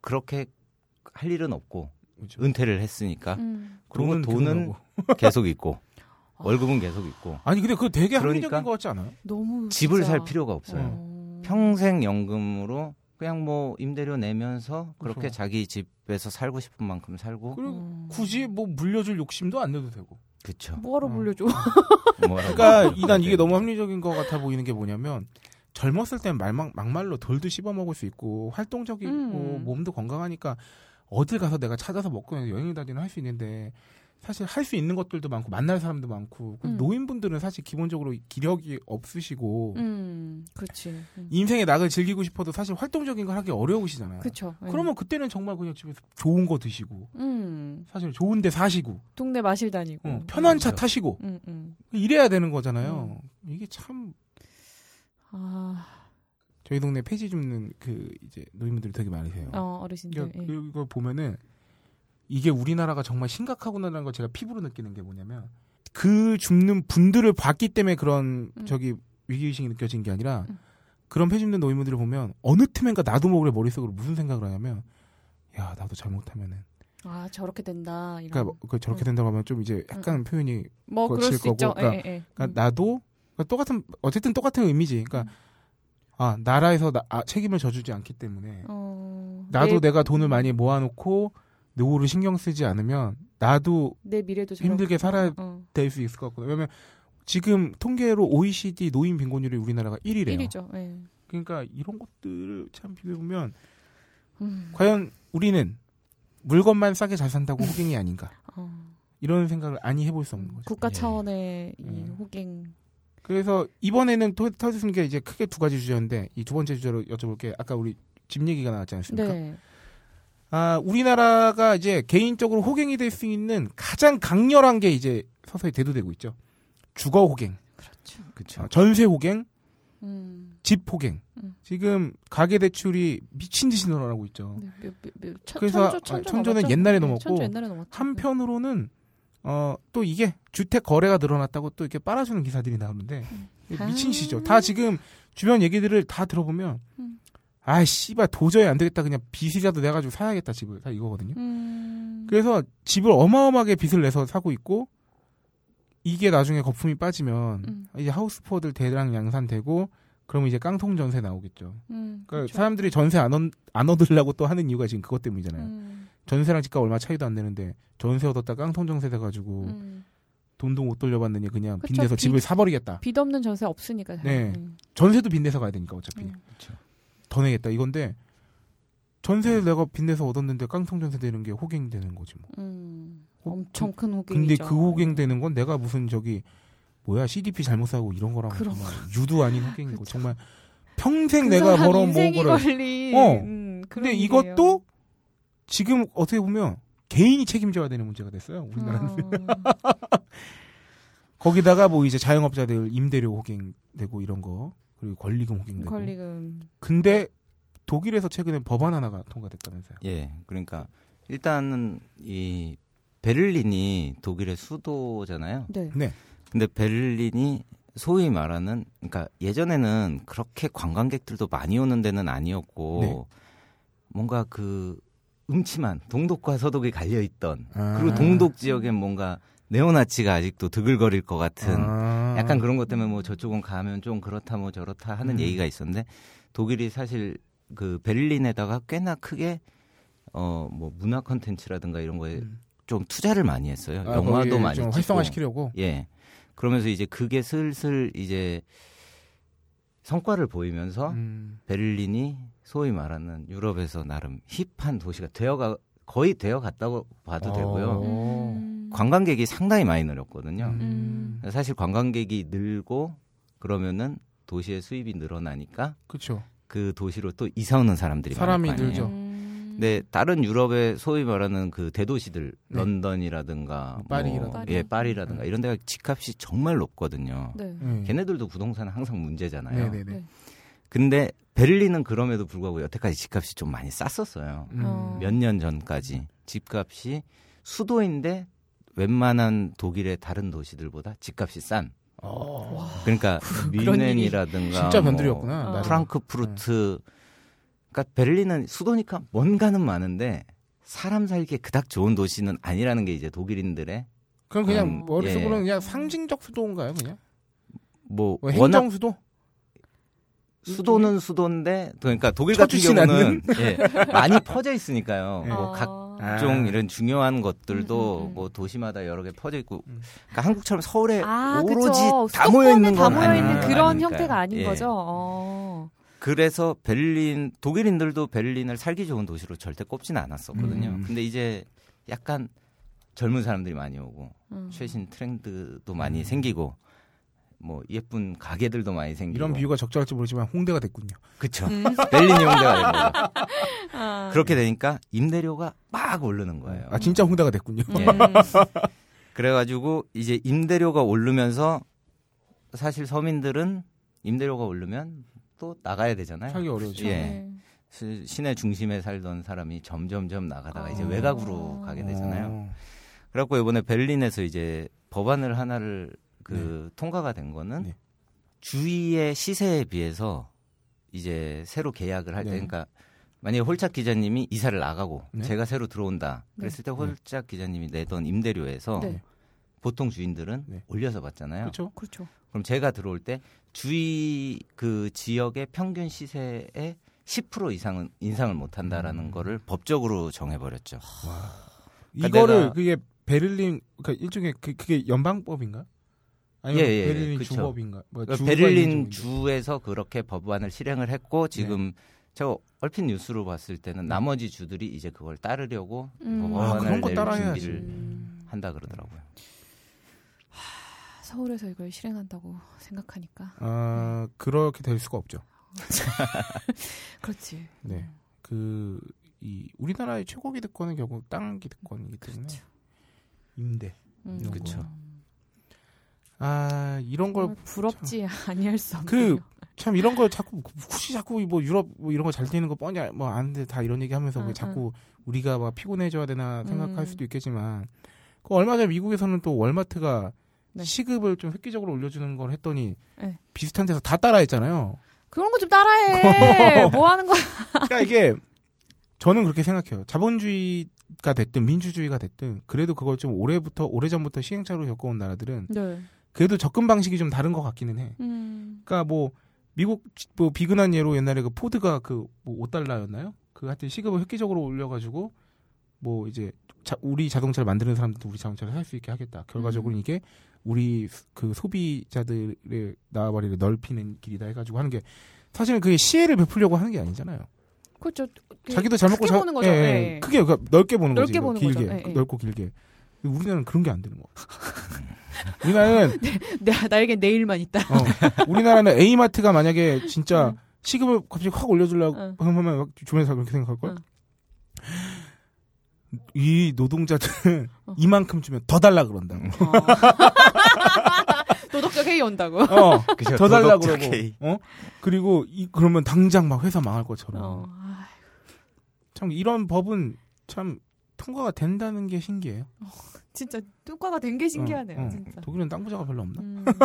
그렇게 할 일은 없고 그렇죠. 은퇴를 했으니까 음. 그리고 돈은 돈은 계속 <laughs> 계속 있고 아. 월급은 계속 있고 아니 근데 그거 되게 그러니까 합리적인 것 같지 않아요? 너무 집을 진짜- 살 필요가 없어요. 어. 평생 연금으로 그냥 뭐 임대료 내면서 그렇게 그렇죠. 자기 집에서 살고 싶은 만큼 살고 그리고 음. 굳이 뭐 물려줄 욕심도 안 내도 되고. 그쵸. 뭐하러 어. 물려줘? 뭐라고. 그러니까 이- 난 네. 이게 너무 합리적인 것 같아 보이는 게 뭐냐면 젊었을 땐 말막, 막말로 돌도 씹어 먹을 수 있고 활동적이고 음. 몸도 건강하니까 어딜 가서 내가 찾아서 먹고 여행 다니는 할 수 있는데 사실 할 수 있는 것들도 많고 만날 사람도 많고 음. 노인분들은 사실 기본적으로 기력이 없으시고 음, 그렇지. 음. 인생의 낙을 즐기고 싶어도 사실 활동적인 걸 하기 어려우시잖아요. 예. 그러면 그때는 정말 그냥 집에서 좋은 거 드시고 음, 사실 좋은 데 사시고 동네 마실 다니고. 어, 편한 차 그렇죠. 타시고 음, 음. 이래야 되는 거잖아요. 이게 참 아, 저희 동네 폐지 줍는 그 이제 노인분들이 되게 많으세요. 어, 어르신들. 이거, 예. 이거 보면은 이게 우리나라가 정말 심각하구나라는 걸 제가 피부로 느끼는 게 뭐냐면 그 줍는 분들을 봤기 때문에 그런 음. 저기 위기의식이 느껴진 게 아니라 음. 그런 줍는 노인분들을 보면 어느 틈엔가 나도 모르게 머릿속으로 무슨 생각을 하냐면 야 나도 잘못하면은 아, 저렇게 된다. 이런. 그러니까 뭐, 그 저렇게 된다고 하면 좀 이제 약간 표현이 뭐 그럴 거칠. 거고, 그러니까- 예, 예, 예. 그러니까 나도 그러니까 똑같은 어쨌든 똑같은 의미지. 그러니까 음. 아 나라에서 나- 아, 책임을 져주지 않기 때문에 어, 나도 내, 내가 돈을 많이 모아놓고 노후를 신경 쓰지 않으면 나도 내 미래도 힘들게 살아야 어, 될수 있을 것 같거든요. 왜냐면 지금 통계로 OECD 노인 빈곤율이 우리나라가 1위래요. 1위죠. 예. 그러니까 이런 것들을 참 비교해 보면 음, 과연 우리는 물건만 싸게 잘 산다고 <laughs> 호갱이 아닌가 어, 이런 생각을 아니 해볼 수 없는 거죠. 국가 예. 차원의 이 음. 호갱. 그래서 이번에는 토- 터지는 게 이제 크게 두 가지 주제인데 이 두 번째 주제로 여쭤볼 게 아까 우리 집 얘기가 나왔지 않습니까? 네. 아, 우리나라가 이제 개인적으로 호갱이 될 수 있는 가장 강렬한 게 이제 서서히 대두되고 있죠. 주거 호갱, 그렇죠. 그쵸. 아, 전세 호갱, 음. 집 호갱. 음. 지금 가계 대출이 미친 듯이 늘어나고 있죠. 네, 몇, 몇, 몇, 천, 그래서 천조, 천조 천조는 넘었죠? 옛날에 네, 넘었고 천조 옛날에. 한편으로는 어, 또 이게 주택 거래가 늘어났다고 또 이렇게 빨아주는 기사들이 나오는데 미친 아. 시죠. 다 지금 주변 얘기들을 다 들어보면 음. 아 씨발 도저히 안 되겠다 그냥 빚이라도 내가지고 사야겠다 집을 다 이거거든요. 음. 그래서 집을 어마어마하게 빚을 내서 사고 있고 이게 나중에 거품이 빠지면 음. 이제 하우스포들 대량 양산되고 그러면 이제 깡통 전세 나오겠죠. 음, 그러니까 그렇죠. 사람들이 전세 안, 얻, 안 얻으려고 또 하는 이유가 지금 그것 때문이잖아요. 음, 전세랑 집값 얼마 차이도 안 되는데 전세 얻었다 깡통 전세 돼가지고 음. 돈도 못 돌려받느니 그냥 그쵸, 빚내서 빚- 집을 사버리겠다. 빚 없는 전세 없으니까. 네. 음. 전세도 빚내서 가야 되니까 어차피 음. 그쵸. 더 내겠다 이건데 전세 내가 빚내서 얻었는데 깡통 전세 되는 게 호갱 되는 거지 뭐. 음. 호- 엄청 큰 호갱이죠. 근데 그 호갱 되는 건 내가 무슨 저기 뭐야 CDP 잘못 사고 이런 거랑 정말 유도 아닌 호갱이고 그쵸. 정말 평생 그 내가 벌어온 인생이 거를. 어. 음, 근데 일이에요. 이것도 지금 어떻게 보면 개인이 책임져야 되는 문제가 됐어요 우리나라는 어. <laughs> 거기다가 뭐 이제 자영업자들 임대료 호갱되고 이런 거 그리고 권리금 호갱되고 권리금. 근데 독일에서 최근에 법안 하나가 통과됐다면서요 예, 그러니까 일단은 이 베를린이 독일의 수도잖아요. 네. 네 근데 베를린이 소위 말하는 그러니까 예전에는 그렇게 관광객들도 많이 오는 데는 아니었고 네. 뭔가 그 음침한 동독과 서독이 갈려 있던 아. 그리고 동독 지역엔 뭔가 네오나치가 아직도 드글거릴 것 같은 아. 약간 그런 것 때문에 뭐 저쪽은 가면 좀 그렇다 뭐 저렇다 하는 음. 얘기가 있었는데 독일이 사실 그 베를린에다가 꽤나 크게 어 뭐 문화 컨텐츠라든가 이런 거에 음. 좀 투자를 많이 했어요. 아, 영화도 많이 좀. 활성화시키려고 예. 그러면서 이제 그게 슬슬 이제 성과를 보이면서 음. 베를린이 소위 말하는 유럽에서 나름 힙한 도시가 되어가 거의 되어 갔다고 봐도 되고요. 어. 음. 관광객이 상당히 많이 늘었거든요. 음. 사실 관광객이 늘고 그러면은 도시의 수입이 늘어나니까 그렇죠. 그 도시로 또 이사 오는 사람들이 사람이 많을 거 아니에요. 늘죠. 음. 근데 다른 유럽의 소위 말하는 그 대도시들 네. 런던이라든가 파리라든가. 뭐, 예 파리라든가 네. 이런 데가 집값이 정말 높거든요. 네. 네. 걔네들도 부동산은 항상 문제잖아요. 네네네. 네. 근데 베를린은 그럼에도 불구하고 여태까지 집값이 좀 많이 쌌었어요. 음. 어. 몇년 전까지 집값이 수도인데 웬만한 독일의 다른 도시들보다 집값이 싼 그러니까 <laughs> 그런 일이. 뮌헨이라든가 진짜 뭐 변두리였구나. 어. 나름. 프랑크푸르트 그러니까 베를린은 수도니까 뭔가는 많은데 사람 살기에 그닥 좋은 도시는 아니라는 게 이제 독일인들의 그럼 그냥 음, 머릿속으로는 예. 그냥 상징적 수도인가요, 그냥? 뭐뭐 워낙 행정 수도? 수도는 수도인데 그러니까 독일 같은 경우는 예, 많이 퍼져 있으니까요. 예. 뭐 아. 각종 이런 중요한 것들도 음, 음, 음. 뭐 도시마다 여러 개 퍼져 있고 음. 그러니까 한국처럼 서울에 아, 오로지 그쵸. 다 모여 있는 다건 모여 있는. 그런 아니니까요. 형태가 아닌 예. 거죠. 어. 그래서 베를린 독일인들도 베를린을 살기 좋은 도시로 절대 꼽지는 않았었거든요. 음. 근데 이제 약간 젊은 사람들이 많이 오고 음. 최신 트렌드도 많이 생기고 뭐 예쁜 가게들도 많이 생기고 이런 비유가 적절할지 모르지만 홍대가 됐군요. 그쵸 음. <laughs> 베를린 홍대가 된 거죠. 아. 그렇게 되니까 임대료가 막 오르는 거예요. 아 진짜 홍대가 됐군요. 음. 예. 그래가지고 이제 임대료가 오르면서 사실 서민들은 임대료가 오르면 또 나가야 되잖아요. 살기 어려워죠. 예. 네. 시- 시내 중심에 살던 사람이 점점점 나가다가 이제 어. 외곽으로 가게 되잖아요. 어. 그래갖고 이번에 베를린에서 이제 법안을 하나를 그 통과가 된 거는 네. 주위의 시세에 비해서 이제 새로 계약을 할 때, 네. 그러니까 만약에 홀짝 기자님이 이사를 나가고 네. 제가 새로 들어온다. 그랬을 때 홀짝 기자님이 내던 임대료에서 네. 보통 주인들은 네. 올려서 받잖아요. 그렇죠. 그렇죠. 그럼 제가 들어올 때 주위 그 지역의 평균 시세의 10% 이상은 인상을 못 한다라는 음. 거를 법적으로 정해 버렸죠. 그러니까 이거를 내가- 그게 베를린 그러니까 일종의 그 그게 연방법인가? 아니면 예, 예, 베를린 그쵸. 주법인가? 뭐 그러니까 베를린. 주에서 그렇게 법안을 실행을 했고 지금 제가 얼핏 뉴스로 봤을 때는 나머지 주들이 이제 그걸 따르려고 음. 뭐 아, 법안을 거낼 따라야지. 준비를 음. 한다 그러더라고요. 서울에서 이걸 실행한다고 생각하니까 아 그렇게 될 수가 없죠. <laughs> 그렇지. 네. 그, 이, 우리나라의 최고 기득권은 결국 땅 기득권이기 때문에. 그렇죠. 임대. 음. 거. 아, 이런 걸, 부럽지 <laughs> 아니할 수. 그, 참 이런 걸 자꾸, 혹시 자꾸 뭐 유럽 뭐 이런 거 잘 되는 거 뻔히, 알- 뭐 아는데 다 이런 얘기 하면서 왜 응, 자꾸 우리가 막 피곤해져야 되나 생각할 음. 수도 있겠지만, 그 얼마 전에 미국에서는 또 월마트가 네. 시급을 좀 획기적으로 올려주는 걸 했더니 네. 비슷한 데서 다 따라했잖아요. 그런 거 좀 따라해. <laughs> 뭐 하는 거야? 그러니까 이게 저는 그렇게 생각해요. 자본주의 가 됐든 민주주의가 됐든 그래도 그걸 좀 오래부터 오래전부터 시행착오로 겪어온 나라들은 네. 그래도 접근 방식이 좀 다른 것 같기는 해. 음. 그러니까 뭐 미국 뭐 비근한 예로 옛날에 그 포드가 그뭐 5달러였나요? 그 하여튼 시급을 획기적으로 올려가지고 뭐 이제 자- 우리 자동차를 만드는 사람들도 우리 자동차를 살 수 있게 하겠다. 결과적으로 는 이게 우리 그 소비자들의 나와바리를 넓히는 길이다 해가지고 하는 게 사실은 그게 시혜를 베풀려고 하는 게 아니잖아요. 그렇죠. 그 자기도 잘 먹고 크게 자- 보는 거죠. 예, 예. 예. 크게 그러니까 넓게 보는 넓게 거지. 보는 길게 거죠. 예, 예. 넓고 길게. 우리나라는 그런 게 안 되는 거. <laughs> 우리나라는 <laughs> 내, 나에겐 내일만 있다. 어, 우리나라는 <laughs> A 마트가 만약에 진짜 응. 시급을 갑자기 확 올려주려고 응. 하면 막 주변에서 그렇게 생각할 걸. 응. 이 노동자들은 어. 이만큼 주면 더 달라 그런다고. 어. <laughs> 도덕적 회의 온다고. 어, 그죠? 더 달라 그러고. K. 어? 그리고 이 그러면 당장 막 회사 망할 것처럼. 어. 아, 참 이런 법은 참 통과가 된다는 게 신기해요. 진짜 뚜과가 된 게 신기하네요. 어, 어. 진짜. 독일은 땅 부자가 별로 없나? 음. <laughs>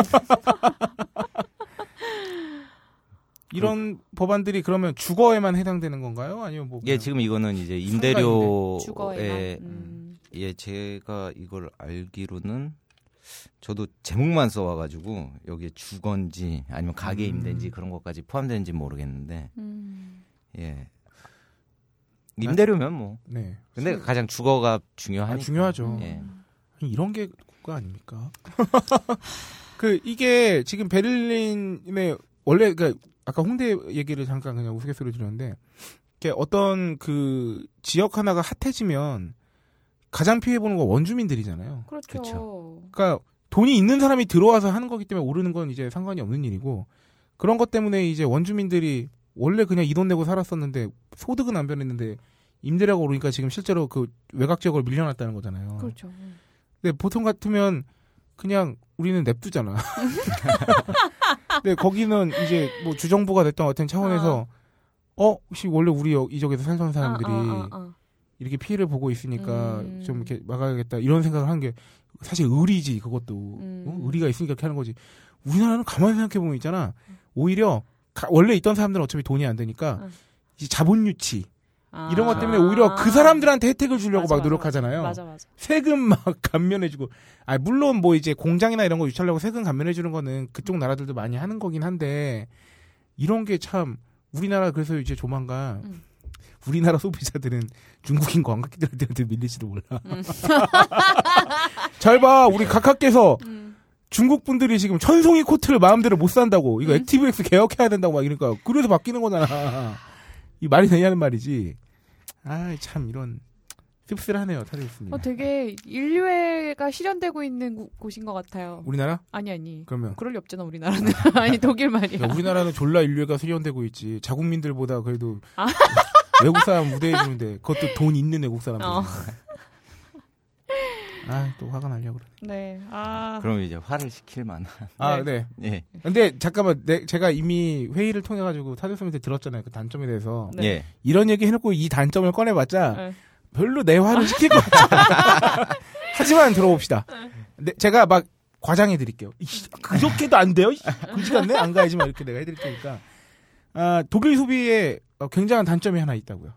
이런 법안들이 그러면 주거에만 해당되는 건가요? 아니면 뭐 예, 지금 이거는 이제 주거에만. 임대료에 음. 예, 제가 이걸 알기로는 저도 제목만 써와가지고 여기에 주건지 아니면 가게 음. 임대인지 그런 것까지 포함되는지 모르겠는데 음. 예 임대료면 뭐 네. 근데 가장 주거가 아, 중요하니까 중요하죠. 예. 이런 게 국가 아닙니까? <laughs> 그 이게 지금 베를린의 원래 그 아까 홍대 얘기를 잠깐 그냥 우스갯소리 드렸는데 이게 어떤 그 지역 하나가 핫해지면 가장 피해 보는 건 원주민들이잖아요. 그렇죠. 그쵸. 그러니까 돈이 있는 사람이 들어와서 하는 거기 때문에 오르는 건 이제 상관이 없는 일이고 그런 것 때문에 이제 원주민들이 원래 그냥 이 돈 내고 살았었는데 소득은 안 변했는데 임대료가 오르니까 지금 실제로 그 외곽 지역으로 밀려났다는 거잖아요. 그렇죠. 음. 근데 보통 같으면 그냥 우리는 냅두잖아. <laughs> 근데 거기는 이제 뭐 주정부가 됐던 어떤 차원에서 어 혹시 원래 우리 여- 이쪽에서 살던 사람들이 어, 어, 어, 어. 이렇게 피해를 보고 있으니까 음. 좀 이렇게 막아야겠다 이런 생각을 한 게 사실 의리지 그것도 음. 어? 의리가 있으니까 그렇게 하는 거지. 우리나라는 가만히 생각해 보면 있잖아. 오히려 가- 원래 있던 사람들은 어차피 돈이 안 되니까 응. 이 자본 유치 아. 이런 것 때문에 오히려 그 사람들한테 혜택을 주려고 맞아, 막 노력하잖아요. 맞아 맞아. 세금 막 <laughs> 감면해주고, 아 물론 뭐 이제 공장이나 이런 거 유치하려고 세금 감면해주는 거는 그쪽 나라들도 많이 하는 거긴 한데 이런 게 참 우리나라 그래서 이제 조만간 음. 우리나라 소비자들은 중국인 관광객들한테 밀릴지도 몰라. 음. <laughs> 잘 봐, 우리 각하께서 음. 중국 분들이 지금 천송이 코트를 마음대로 못 산다고 이거 음. 액티브엑스 개혁해야 된다고 막 이러니까 그래서 바뀌는 거잖아. 이 말이 되냐는 말이지. 아 참 이런 씁쓸하네요, 타르스님. 어, 되게 인류애가 실현되고 있는 곳- 곳인 것 같아요. 우리나라? 아니 아니. 그러면 그럴 리 없잖아 우리나라는. <laughs> 아니 독일 말이야. 야, 우리나라는 졸라 인류가 수련되고 있지. 자국민들보다 그래도 아. 외국 사람 무대해 주는데 그것도 돈 있는 외국 사람들. 어. 아, 또 화가 나려고 그러네. 네. 아. 그럼 이제 화를 시킬 만한. 아, 네. 예. 근데 잠깐만, 내, 제가 이미 회의를 통해 가지고 타조쌤한테 들었잖아요. 그 단점에 대해서. 네. 예. 이런 얘기 해놓고 이 단점을 꺼내봤자 네. 별로 내 화를 시킬 것 같아. <laughs> 하지만 들어봅시다. 네, 제가 막 과장해 드릴게요. 이씨, 그저께도 안 돼요? 이씨, 그지 같네? 안 가야지 만 이렇게 내가 해드릴 테니까. 아, 독일 소비에 어, 굉장한 단점이 하나 있다고요.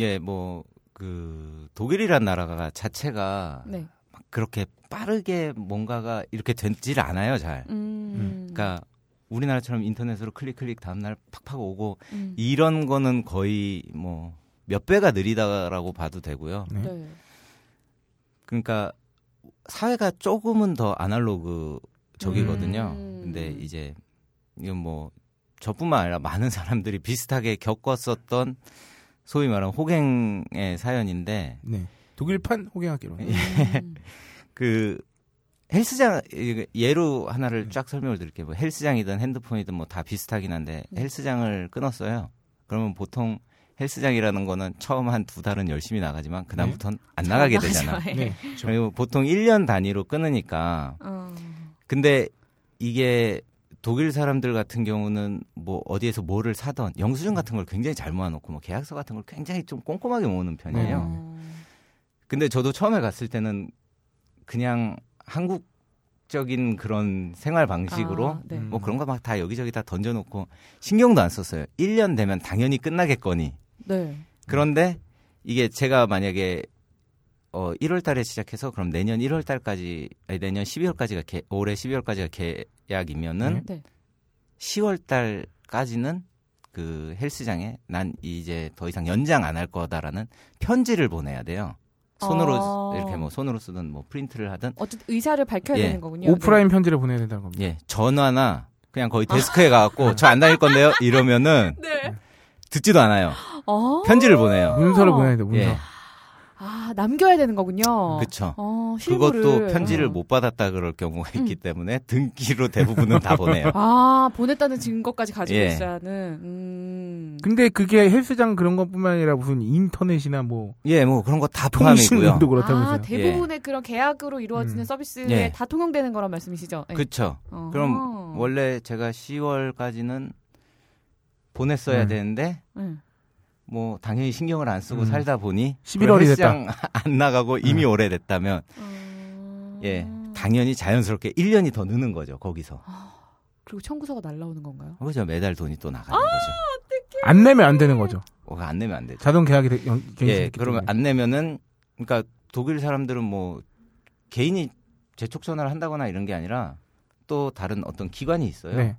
예, 뭐, 그, 독일이란 나라가 자체가 네. 막 그렇게 빠르게 뭔가가 이렇게 되질 않아요, 잘. 음. 그러니까 우리나라처럼 인터넷으로 클릭 클릭 다음 날 팍팍 오고 음. 이런 거는 거의 뭐 몇 배가 느리다라고 봐도 되고요. 네. 네. 그러니까 사회가 조금은 더 아날로그 적이거든요. 음. 근데 이제 이건 뭐 저뿐만 아니라 많은 사람들이 비슷하게 겪었었던 소위 말하는 호갱의 사연인데 네. 독일판 호갱학기로. 음. 그 헬스장 예로 하나를 쫙 설명을 드릴게요. 뭐 헬스장이든 핸드폰이든 뭐 다 비슷하긴 한데 네. 헬스장을 끊었어요. 그러면 보통 헬스장이라는 거는 처음 한 두 달은 열심히 나가지만 그다음부터는 안 나가게 되잖아. 네. 네. 그렇죠. 그리고 보통 1년 단위로 끊으니까 어. 근데 이게 독일 사람들 같은 경우는 뭐 어디에서 뭐를 사던 영수증 같은 걸 굉장히 잘 모아놓고 뭐 계약서 같은 걸 굉장히 좀 꼼꼼하게 모으는 편이에요. 어. 근데 저도 처음에 갔을 때는 그냥 한국 적인 그런 생활 방식으로 아, 네. 음. 뭐 그런 거 막 다 여기저기 다 던져놓고 신경도 안 썼어요. 1년 되면 당연히 끝나겠거니. 네. 그런데 이게 제가 만약에 어 1월 달에 시작해서 그럼 내년 1월 달까지 아니 내년 12월까지가 개, 올해 12월까지가 계약이면은 네. 10월 달까지는 그 헬스장에 난 이제 더 이상 연장 안 할 거다라는 편지를 보내야 돼요. 손으로 아. 이렇게 뭐 손으로 쓰든 뭐 프린트를 하든 어쨌든 의사를 밝혀야 예. 되는 거군요. 오프라인 편지를 보내야 된다는 겁니다. 예 전화나 그냥 거의 데스크에 가갖고 저 안 다닐 건데요 이러면은 <laughs> 네. 듣지도 않아요. 어. 편지를 보내요. 문서를 보내야 돼, 문서. 예. 아 남겨야 되는 거군요. 그쵸. 어. 그것도 편지를 어. 못 받았다 그럴 경우가 있기 때문에 등기로 대부분은 다 보내요. 아 보냈다는 증거까지 가지고 예. 있어야 하는. 음. 근데 그게 헬스장 그런 것뿐만 아니라 무슨 인터넷이나 뭐 예, 뭐 그런 거다 통신도 포함이고요. 그렇다면서요. 아 대부분의 그런 계약으로 이루어지는 음. 서비스에 예. 다 통용되는 거란 말씀이시죠? 네. 그쵸. 어. 그럼 원래 제가 10월까지는 보냈어야 음. 되는데 응. 뭐 당연히 신경을 안 쓰고 음. 살다 보니 11월이 헬스장 <laughs> 안 나가고 이미 음. 오래됐다면 음. 예 당연히 자연스럽게 1년이 더 느는 거죠 거기서 그리고 청구서가 날라오는 건가요? 그죠 매달 돈이 또 아! 나가는 거죠 안 내면 안 되는 거죠. 어, 안 내면 안 되죠 자동 계약이 되, 연, 예 그러면. 안 내면은 그러니까 독일 사람들은 뭐 개인이 재촉 전화를 한다거나 이런 게 아니라 또 다른 어떤 기관이 있어요 네.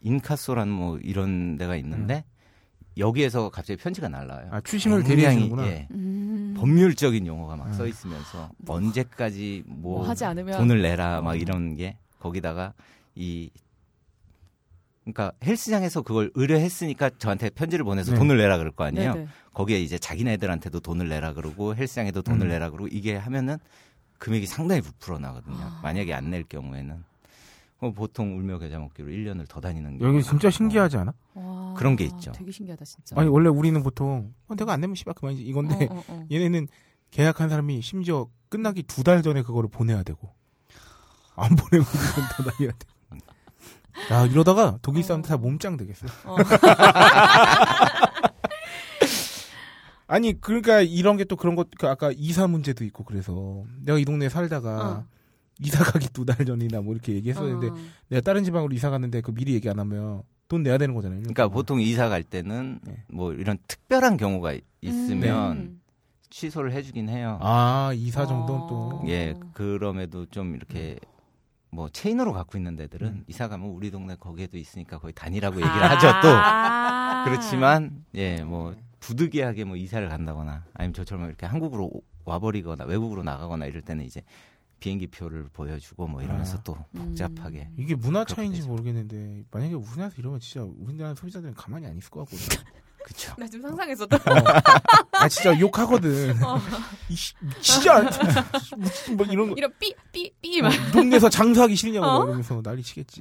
인카소라는 뭐 이런 데가 있는데 여기에서 갑자기 편지가 날라와요. 아, 추심을 굉장히, 대리하시는구나. 예, 음. 법률적인 용어가 막 음. 써 있으면서 뭐, 언제까지 뭐, 뭐 하지 않으면 돈을 내라 막 어. 이런 게 거기다가 이 그러니까 헬스장에서 그걸 의뢰했으니까 저한테 편지를 보내서 네. 돈을 내라 그럴 거 아니에요. 네네. 거기에 이제 자기네들한테도 돈을 내라 그러고 헬스장에도 돈을 음. 내라 그러고 이게 하면은 금액이 상당히 부풀어 나거든요. 아. 만약에 안 낼 경우에는 어, 보통 울며 겨자 먹기로 1년을 더 다니는 게 여기 진짜 신기하지 않아? 와, 그런 게 있죠. 되게 신기하다 진짜. 아니 원래 우리는 보통 어, 내가 안 내면 씨발 그만이지 이건데 어, 어, 어. <laughs> 얘네는 계약한 사람이 심지어 끝나기 두 달 전에 그거를 보내야 되고 안 보내면 이건 더 <laughs> 난리가 돼. 야 이러다가 독일 사람들 다 몸짱 되겠어. 어. <laughs> 아니 그러니까 이런 게 또 그런 것 그 아까 이사 문제도 있고 그래서 내가 이 동네에 살다가 어. 이사 가기 두 달 전이나 뭐 이렇게 얘기했었는데 어. 내가 다른 지방으로 이사 갔는데 그 미리 얘기 안 하면 돈 내야 되는 거잖아요. 그러니까 보통 이사 갈 때는 네. 뭐 이런 특별한 경우가 있으면 음. 취소를 해주긴 해요. 아 이사 정도는 어. 또 예, 그럼에도 좀 이렇게 뭐 체인으로 갖고 있는 데들은 음. 이사 가면 우리 동네 거기에도 있으니까 거기 다니라고 얘기를 하죠 또. 아. <laughs> 그렇지만 예, 뭐 부득이하게 뭐 이사를 간다거나 아니면 저처럼 이렇게 한국으로 오- 와버리거나 외국으로 나가거나 이럴 때는 이제 비행기 표를 보여주고 뭐 이러면서 아. 또 복잡하게 이게 문화 차이인지. 모르겠는데 만약에 우리나라에서 이러면 진짜 우리나라 소비자들은 가만히 안 있을 것 같거든. <laughs> 그쵸. 나 지금 상상했어. 또. 아 진짜 욕하거든. 이 씨, 진짜 뭐 이런 거. 이런 삐삐삐 막. 이 동네에서 장사하기 싫냐고 어? 막 이러면서 난리 치겠지.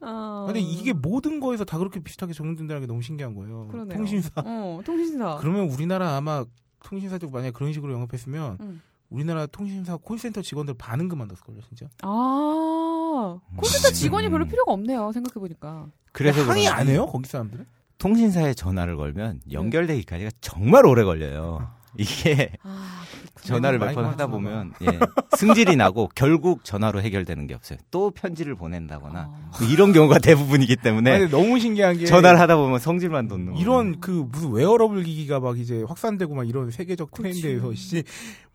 어. 근데 이게 모든 거에서 다 그렇게 비슷하게 적용된다는 게 너무 신기한 거예요. 그러네요. 통신사. 어, 통신사. 그러면 우리나라 아마 통신사도 만약 에 그런 식으로 영업했으면 음. 우리나라 통신사 콜센터 직원들 반은 그만뒀을걸요, 진짜. 아, 콜센터 직원이 음. 별로 필요가 없네요. 생각해 보니까. 그래서 항의 안 해요, 거기 사람들은? 통신사에 전화를 걸면 연결되기까지가 정말 오래 걸려요. 이게 아, 전화를 몇 번 하다 보면 예, 승질이 나고 결국 전화로 해결되는 게 없어요. 또 편지를 보낸다거나 어. 뭐 이런 경우가 대부분이기 때문에 아니, 너무 신기한 게 전화를 하다 보면 성질만 돋는 거예요. 이런 그 무슨 웨어러블 기기가 막 이제 확산되고 막 이런 세계적 트렌드에서 씨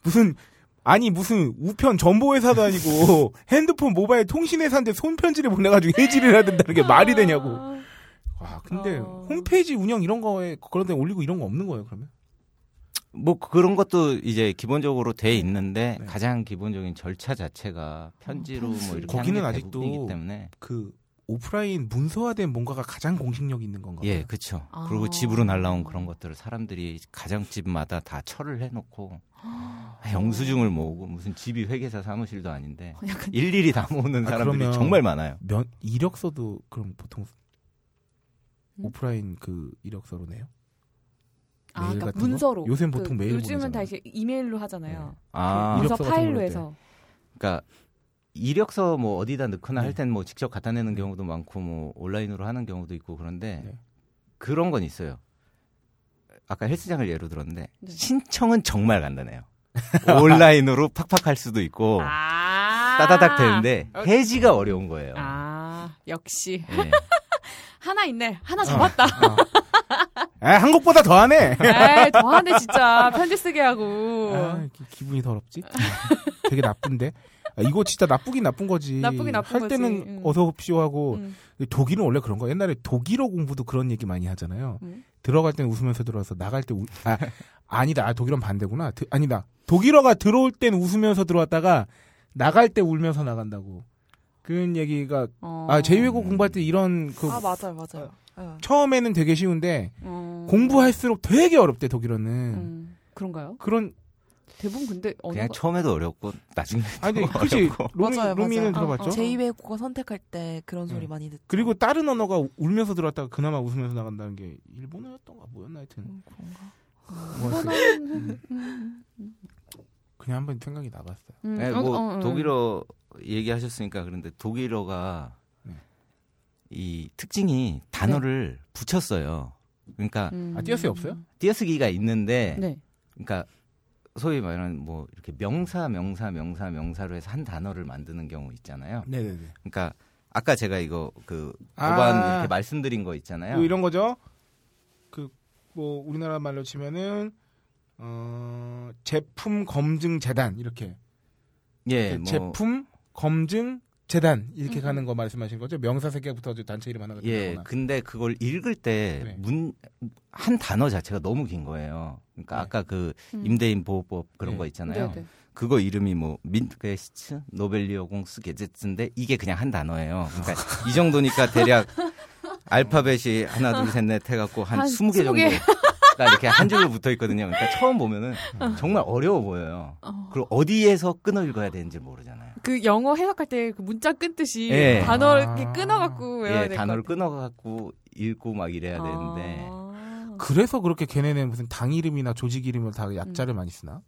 무슨 아니 무슨 우편 정보 회사도 아니고 <laughs> 핸드폰 모바일 통신 회사인데 손편지를 보내가지고 해지를 해야 된다는 게 말이 되냐고. 와 근데 어. 홈페이지 운영 이런 거에 그런 데 올리고 이런 거 없는 거예요 그러면? 뭐 그런 것도 이제 기본적으로 돼 있는데 네. 가장 기본적인 절차 자체가 편지로 편지. 뭐 이렇게 거기는 하는 게 아직도 때문에 그 오프라인 문서화된 뭔가가 가장 공식력 있는 건가 봐요. 예, 그렇죠. 아. 그리고 집으로 날라온 그런 것들을 사람들이 가정집마다 다 철을 해놓고 <gasps> 영수증을 모으고 무슨 집이 회계사 사무실도 아닌데 약간 일일이 다 모으는 아, 사람들이 그러면- 정말 많아요. 면 이력서도 그럼 보통 음? 오프라인 그 이력서로 내요? 아, 그러니까? 문서로. 요새는 그 보통 메일 요즘은 다 보내잖아요. 이제 이메일로 하잖아요. 아, 그 문서 파일로 거 해서. 그러니까 이력서 뭐 어디다 넣거나 네. 할 때는 뭐 직접 갖다 내는 경우도 많고 뭐 온라인으로 하는 경우도 있고 그런데 네. 그런 건 있어요. 아까 헬스장을 예로 들었는데 네. 신청은 정말 간단해요. <laughs> 온라인으로 팍팍 할 수도 있고 아. 따다닥 되는데 어. 해지가 어려운 거예요. 아, 역시. 예. <laughs> 하나 있네. 어. 하나 잡았다. 아, 한국보다 더하네. 에이, 더하네, 진짜. 편지 쓰게 하고. 아, 기- 기분이 더럽지? 되게 나쁜데? 아, 이거 진짜 나쁘긴 나쁜 거지. 나쁘긴 나쁜 할 거지. 때는 응. 어서 옵쇼 하고 음. 독일은 원래 그런 거. 옛날에 독일어 공부도 그런 얘기 많이 하잖아요. 음. 들어갈 때는 웃으면서 들어와서 나갈 때 우, 아 아니다. 아, 독일어는 반대구나. 드- 아니다. 독일어가 들어올 때는 웃으면서 들어왔다가 나갈 때 울면서 나간다고. 그런 얘기가 어. 아 제외국 공부할 때 이런 그 아 맞아요 맞아요. 예. 처음에는 되게 쉬운데 어. 공부할수록 되게 어렵대 독일어는. 음, 그런가요? 그런 대부분 근데 그냥 언어가 처음에도 어렵고 나중에 아니 어렵고. <laughs> 로미, 맞아요, 로미는 맞아요. 들어봤죠? 어, 제- 제2외 국어 선택할 때 그런 소리 네. 많이 듣죠. 그리고 다른 언어가 울면서 들어왔다가 그나마 웃으면서 나간다는 게 일본어였던가 뭐였나 하여튼 음, 그런가. 뭐 음, 그냥 한번 생각이 나갔어요. 음, 네, 어, 뭐 어, 어. 독일어 얘기하셨으니까 그런데 독일어가 네. 이 특징이 단어를 붙였어요. 그러니까 음. 아 띄어쓰기 없어요? 띄어쓰기가 있는데 네. 그러니까 소위 말하는 뭐 이렇게 명사 명사 명사 명사로 해서 한 단어를 만드는 경우 있잖아요. 네네네. 그러니까 아까 제가 이거 그 아. 법안 이렇게 말씀드린 거 있잖아요. 뭐 이런 거죠. 그 뭐 우리나라 말로 치면은 어 제품 검증 재단 이렇게 예, 그뭐 제품 검증 재단 이렇게 음. 가는 거 말씀하신 거죠? 명사 세 개부터 저 단체 이름 하나가 예, 들어가거나. 근데 그걸 읽을 때 네. 문한 단어 자체가 너무 긴 거예요. 그러니까 네. 아까 그 음. 임대인 보호법 그런 네. 거 있잖아요. 네, 네. 그거 이름이 뭐 민트게시츠 노벨리어 공스 게제츠인데 이게 그냥 한 단어예요. 그러니까 이 정도니까 대략 <laughs> 알파벳이 하나 둘 셋 넷 해갖고 한한 20개 20개. 정도 가 이렇게 한 줄로 붙어 있거든요. 그러니까 처음 보면은 정말 어려워 보여요. 어. 그리고 어디에서 끊어 읽어야 되는지 모르잖아요. 그 영어 해석할 때 그 문자 끊듯이 예. 단어를 아. 이렇게 끊어갖고 외워야 예, 될 단어를. 끊어갖고 읽고 막 이래야 되는데 아. 그래서 그렇게 걔네는 무슨 당 이름이나 조직 이름을 다 약자를 많이 쓰나?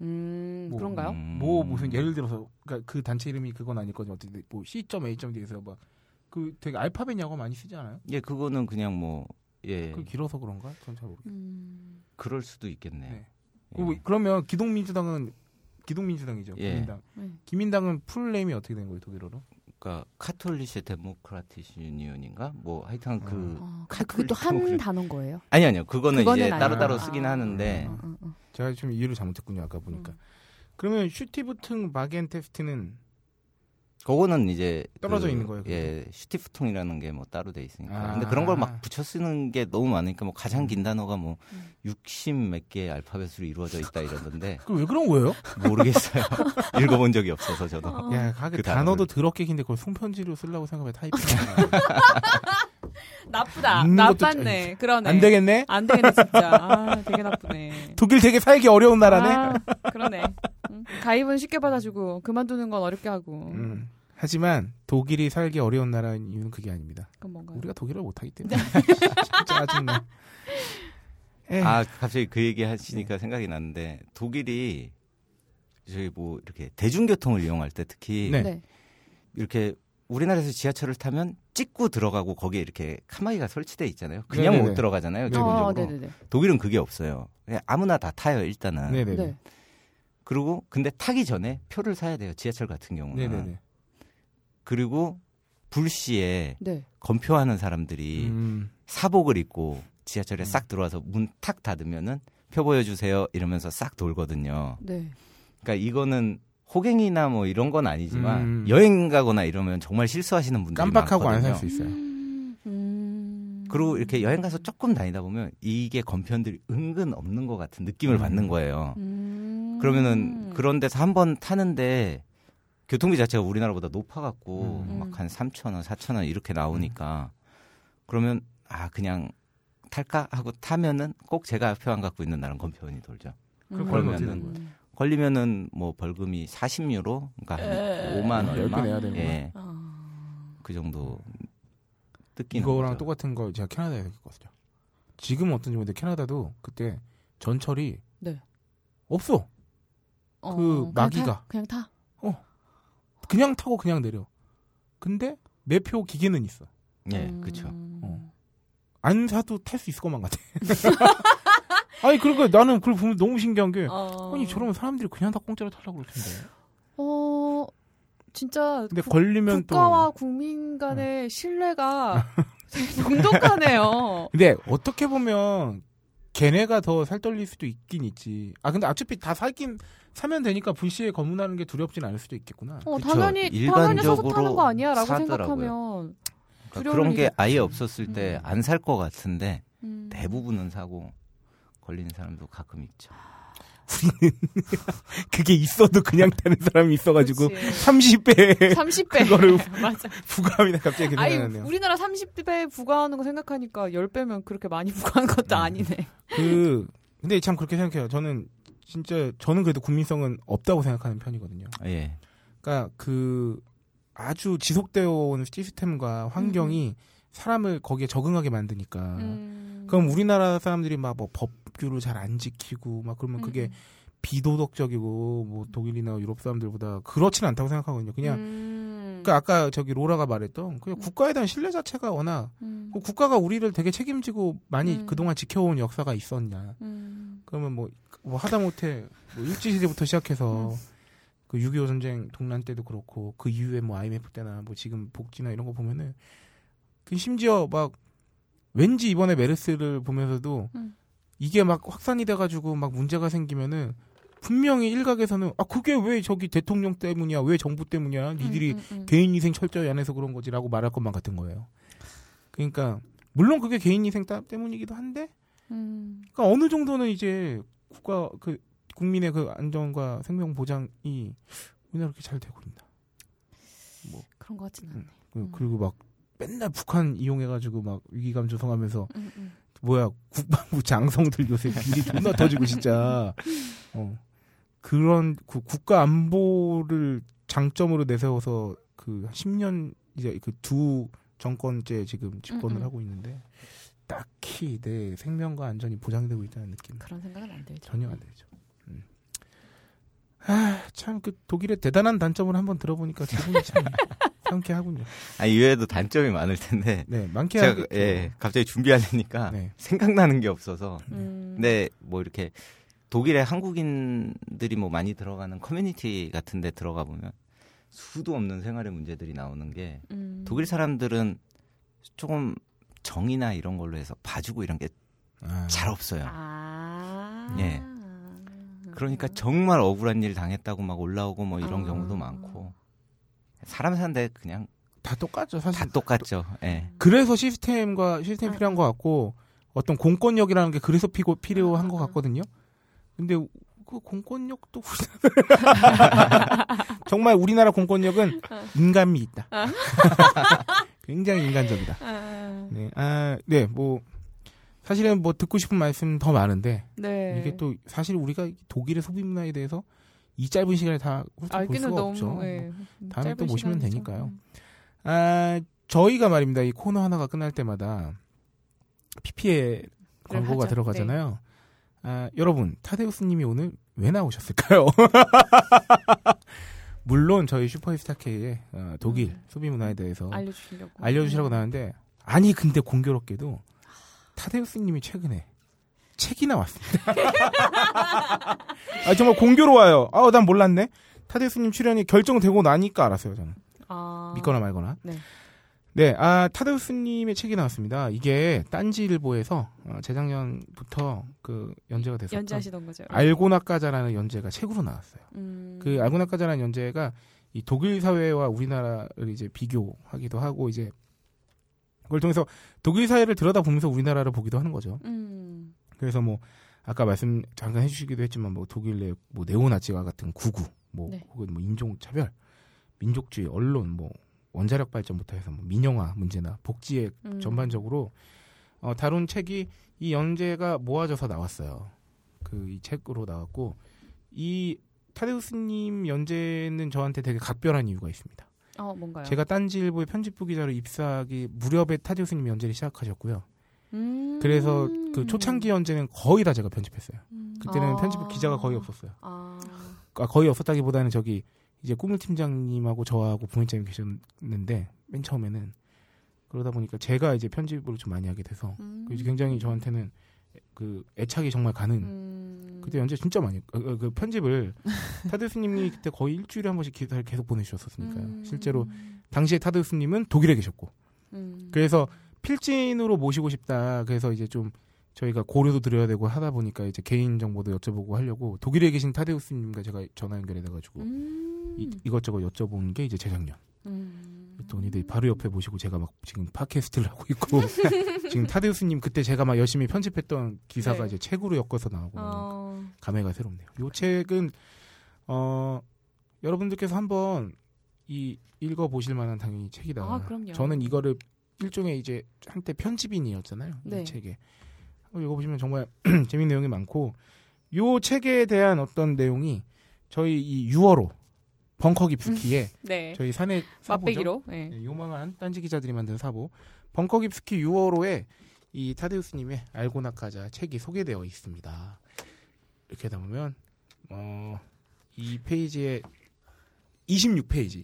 음, 뭐, 그런가요? 음. 뭐 무슨 예를 들어서 그러니까 그 단체 이름이 그건 아닐 거지 어떻게 뭐 C.A.D에서 막 그 되게 알파벳 약어 많이 쓰지 않아요? 예, 그거는 그냥 뭐 예, 그 길어서 그런가? 전 잘 모르겠어요. 음. 그럴 수도 있겠네요. 네. 예. 그- 그러면 기독민주당은 기독민주당이죠. 예. 기민당. 네. 기민당은 full name이 어떻게 된 거예요 독일어로? 그러니까 Katholische Demokratische Union인가? 뭐 하여튼 그 어, 또한 그래. 단어인 거예요? 아니 아니요. 그거는, 그거는 이제 아니에요. 따로따로 아, 쓰긴 아, 하는데 어. 제가 좀 이해를 잘못했군요 아까 보니까. 음. 그러면 Stiftung Warentest는 그거는 이제 떨어져 그, 있는 거예요, 그것도? 예, 슈티프통이라는 게 뭐 따로 돼 있으니까. 아. 근데 그런 걸 막 붙여 쓰는 게 너무 많으니까 뭐 가장 음. 긴 단어가 뭐 음. 60몇 개의 알파벳으로 이루어져 있다 이러던데 <laughs> 그 왜 그런 거예요? 모르겠어요. <laughs> 읽어본 적이 없어서 저도. 어. 야, 그그 단어도. 더럽게 긴데 그걸 손편지로 쓰려고 생각하면 타이핑 <laughs> 나쁘다. 나빴네. 그러네. 안 되겠네. 안 되겠네 진짜. 아, 되게 나쁘네. 독일 되게 살기 어려운 나라네. 아, 그러네. 응. 가입은 쉽게 받아주고 그만두는 건 어렵게 하고. 음. 하지만 독일이 살기 어려운 나라인 이유는 그게 아닙니다. 그건 뭔가. 우리가 독일을 못하기 때문에 <laughs> 진짜 짜증나. 에이, 아 갑자기 그 얘기 하시니까 생각이 났는데 독일이 저희 뭐 이렇게 대중교통을 이용할 때 특히 네. 네. 이렇게 우리나라에서 지하철을 타면 찍고 들어가고 거기에 이렇게 카마이가 설치돼 있잖아요. 그냥 네네네. 못 들어가잖아요. 네. 기본적으로. 어, 네네네. 독일은 그게 없어요. 그냥 아무나 다 타요 일단은. 네네네. 네. 그리고 근데 타기 전에 표를 사야 돼요. 지하철 같은 경우는. 네네네. 그리고 불시에 네. 검표하는 사람들이 음, 사복을 입고 지하철에 음. 싹 들어와서 문 탁 닫으면은 표 보여주세요 이러면서 싹 돌거든요. 네. 그러니까 이거는 호갱이나 뭐 이런 건 아니지만 음. 여행 가거나 이러면 정말 실수하시는 분들이 깜빡하고 안. 살 수 있어요. 음, 음. 그리고 이렇게 여행 가서 조금 다니다 보면 이게 검편들이 은근 없는 것 같은 느낌을 음. 받는 거예요. 음. 그러면은 그런 데서 한 번 타는데 교통비 자체가 우리나라보다 높아갖고 음. 막한 3천 원, 4천 원 이렇게 나오니까 그러면 아 그냥 탈까 하고 타면은 꼭 제가 표 안 갖고 있는 날은 검표원이 돌죠. 음. 그러면 어떻게 되는 거예요? 걸리면은 뭐 벌금이 40유로, 그러니까 에. 5만 열배 얼마, 내야 되는구나. 예, 아. 그 정도 뜯기는 이거랑 거죠. 똑같은 거 제가 캐나다에서 겪었어요. 지금 어떤지 모르는데 캐나다도 그때 전철이 네. 없어. 어, 그 그냥 마귀가. 타? 그냥 타. 그냥 타고 그냥 내려. 근데 매표 기계는 있어. 예, 음. 그렇죠. 어. 안 사도 탈 수 있을 것만 같아. <laughs> 아니 그러니까 나는 그걸 보면 너무 신기한 게 어. 아니 저러면 사람들이 그냥 다 공짜로 타려고 그럴 텐데. 어 진짜 근데 국- 걸리면 국가와 또 국민 간의 신뢰가 되게 <laughs> 돈독하네요. 근데 어떻게 보면 걔네가 더 살떨릴 수도 있긴 있지. 아 근데 어차피 다 살긴 사면 되니까 불시에 검문하는 게 두렵진 않을 수도 있겠구나. 어, 그쵸. 당연히 사서 일반적으로 타는 거 아니야라고 사더라고요. 생각하면 그러니까 그런 게 아예 없지. 없었을 때 음. 안살것 같은데 음. 대부분은 사고 걸리는 사람도 가끔 있죠. <laughs> 그게 있어도 그냥 타는 사람이 있어가지고 그치. 30배 30배 그거를 <laughs> 맞아. 부과합니다. 갑자기 아니 생각나네요. 우리나라 30배 부과하는 거 생각하니까 10배면 그렇게 많이 <laughs> 부과하는 것도 음. 아니네. 그 근데 참 그렇게 생각해요. 저는 진짜 저는 그래도 국민성은 없다고 생각하는 편이거든요. 예. 그러니까 그 아주 지속되어 온 시스템과 환경이 사람을 거기에 적응하게 만드니까. 음. 그럼 우리나라 사람들이 막 뭐 법규를 잘 안 지키고 막 그러면 그게 음. 비도덕적이고 뭐 독일이나 유럽 사람들보다 그렇지는 않다고 생각하거든요. 그냥 음. 그러니까 아까 저기 로라가 말했던 그냥 음. 국가에 대한 신뢰 자체가 워낙 음. 그 국가가 우리를 되게 책임지고 많이 음. 그동안 지켜온 역사가 있었냐. 음. 그러면 뭐, 뭐 하다못해 뭐 일제 시대부터 시작해서 음. 그6.25 전쟁 동란 때도 그렇고 그 이후에 뭐 IMF 때나 뭐 지금 복지나 이런 거 보면은 그 심지어 막 왠지 이번에 메르스를 보면서도 음. 이게 막 확산이 돼가지고 막 문제가 생기면은 분명히 일각에서는 아 그게 왜 저기 대통령 때문이야 왜 정부 때문이야 니들이 음, 음, 음. 개인 희생 철저히 안 해서 그런 거지라고 말할 것만 같은 거예요. 그러니까 물론 그게 개인 따- 때문이기도 한데 음. 그러니까 어느 정도는 이제 국가 그 국민의 그 안전과 생명 보장이 우리나라 그렇게 잘 되고 있나. 그런 것 같지는 않네. 그- 음. 그리고 막 맨날 북한 이용해가지고 막 위기감 조성하면서 음, 음. 뭐야 국방부 장성들 요새 일이 존나 터지고 진짜 어 그런 그 국가 안보를 장점으로 내세워서 그 10년 이제 그 두 정권째 지금 집권을 음, 음. 하고 있는데 딱히 내 생명과 안전이 보장되고 있다는 느낌 그런 생각은 안 들죠. 전혀 안 들죠. 음. 아참 그 독일의 대단한 단점을 한번 들어보니까 기분이 참 <laughs> 상쾌하군요. 아 이외에도 단점이 많을 텐데 네 많게 제가 하겠죠. 예 갑자기 준비하려니까 네. 생각나는 게 없어서 음. 근데 뭐 이렇게 독일에 한국인들이 뭐 많이 들어가는 커뮤니티 같은 데 들어가 보면 수도 없는 생활의 문제들이 나오는 게 음. 독일 사람들은 조금 정이나 이런 걸로 해서 봐주고 이런 게잘 아, 없어요. 아. 예. 그러니까 정말 억울한 일 당했다고 막 올라오고 뭐 이런 아. 경우도 많고 사람 사는데 그냥 다 똑같죠 사실. 다 똑같죠. 예. 그래서 시스템과 시스템 필요한 것 같고 어떤 공권력이라는 게 그래서 피고, 필요한 것 같거든요. 근데 그 공권력도 <laughs> 정말 우리나라 공권력은 인간미 있다. <laughs> 굉장히 인간적이다. 아. 네, 아, 네, 뭐 사실은 뭐 듣고 싶은 말씀 더 많은데 네. 이게 또 사실 우리가 독일의 소비 문화에 대해서 이 짧은 시간에 다 훑어볼 수가 너무 없죠. 예, 다음에 또 모시면 시간이죠. 되니까요. 아, 저희가 말입니다. 이 코너 하나가 끝날 때마다 PPL 광고가 하죠. 들어가잖아요. 아, 여러분, 타데우스 님이 오늘 왜 나오셨을까요? <laughs> 물론 저희 슈퍼스타 K의 어, 독일 음. 소비 문화에 대해서 알려주시려고 알려주시라고 나왔는데 아니 근데 공교롭게도 타데우스 님이 최근에 책이 나왔습니다. <laughs> 아 정말 공교로워요. 아우 난 몰랐네. 타데우스 님 출연이 결정되고 나니까 알았어요 저는. 아. 믿거나 말거나. 네. 네, 아, 타데우스님의 책이 나왔습니다. 이게 딴지일보에서 어, 재작년부터 그 연재가 됐었죠. 연재하시던 거죠. 알고나 까자라는 연재가 책으로 나왔어요. 음. 그 알고나 까자라는 연재가 이 독일 사회와 우리나라를 이제 비교하기도 하고 이제 그걸 통해서 독일 사회를 들여다보면서 우리나라를 보기도 하는 거죠. 음. 그래서 뭐 아까 말씀 잠깐 해주시기도 했지만 뭐 독일 내뭐 네오나치와 같은 구구, 뭐 네. 혹은 뭐 인종 차별, 민족주의, 언론, 뭐 원자력 발전부터 해서 뭐 민영화 문제나 복지에 음. 전반적으로 어, 다룬 책이 이 연재가 모아져서 나왔어요. 그 이 책으로 나왔고 이 타데우스님 연재는 저한테 되게 각별한 이유가 있습니다. 어 뭔가요? 제가 딴지일보의 편집부 기자로 입사하기 무렵에 타데우스님 연재를 시작하셨고요. 음. 그래서 그 초창기 연재는 거의 다 제가 편집했어요. 그때는 아. 편집부 기자가 거의 없었어요. 아. 아, 거의 없었다기보다는 저기 이제 꾸물 팀장님하고 저하고 부인장님 계셨는데 맨 처음에는 그러다 보니까 제가 이제 편집을 좀 많이 하게 돼서 음. 그 굉장히 저한테는 그 애착이 정말 가는 음. 그때 연재 진짜 많이 어, 어, 그 편집을 <laughs> 타데스님이 그때 거의 일주일에 한 번씩 기사를 계속 보내주셨었으니까요. 음. 실제로 당시에 타데스님은 독일에 계셨고 음. 그래서 필진으로 모시고 싶다. 그래서 이제 좀 저희가 고려도 드려야 되고 하다 보니까 이제 개인 정보도 여쭤보고 하려고 독일에 계신 타데우스님과 제가 전화 연결해 돼가지고 음. 이, 이것저것 여쭤본 게 이제 재작년. 음. 그랬더니 네, 바로 옆에 모시고 제가 막 지금 팟캐스트를 하고 있고 <laughs> 지금 타데우스님 그때 제가 막 열심히 편집했던 기사가 네. 이제 책으로 엮어서 나오고 어. 감회가 새롭네요. 요 책은 어 여러분들께서 한번 이 읽어 보실 만한 당연히 책이다. 아, 그럼요. 저는 이거를 일종의 이제 한때 편집인이었잖아요. 네. 이 책에 한번 읽어 보시면 정말 <clears throat> 재밌는 내용이 많고 요 책에 대한 어떤 내용이 저희 이 6월호 벙커 깊숙이에 네. 저희 사내 사보죠. 네. 네, 요망한 딴지 기자들이 만든 사보 벙커 깊숙이 6월호에 이 타데우스님의 알고나 까자 책이 소개되어 있습니다. 이렇게 하다 보면 어, 이 페이지에 26페이지,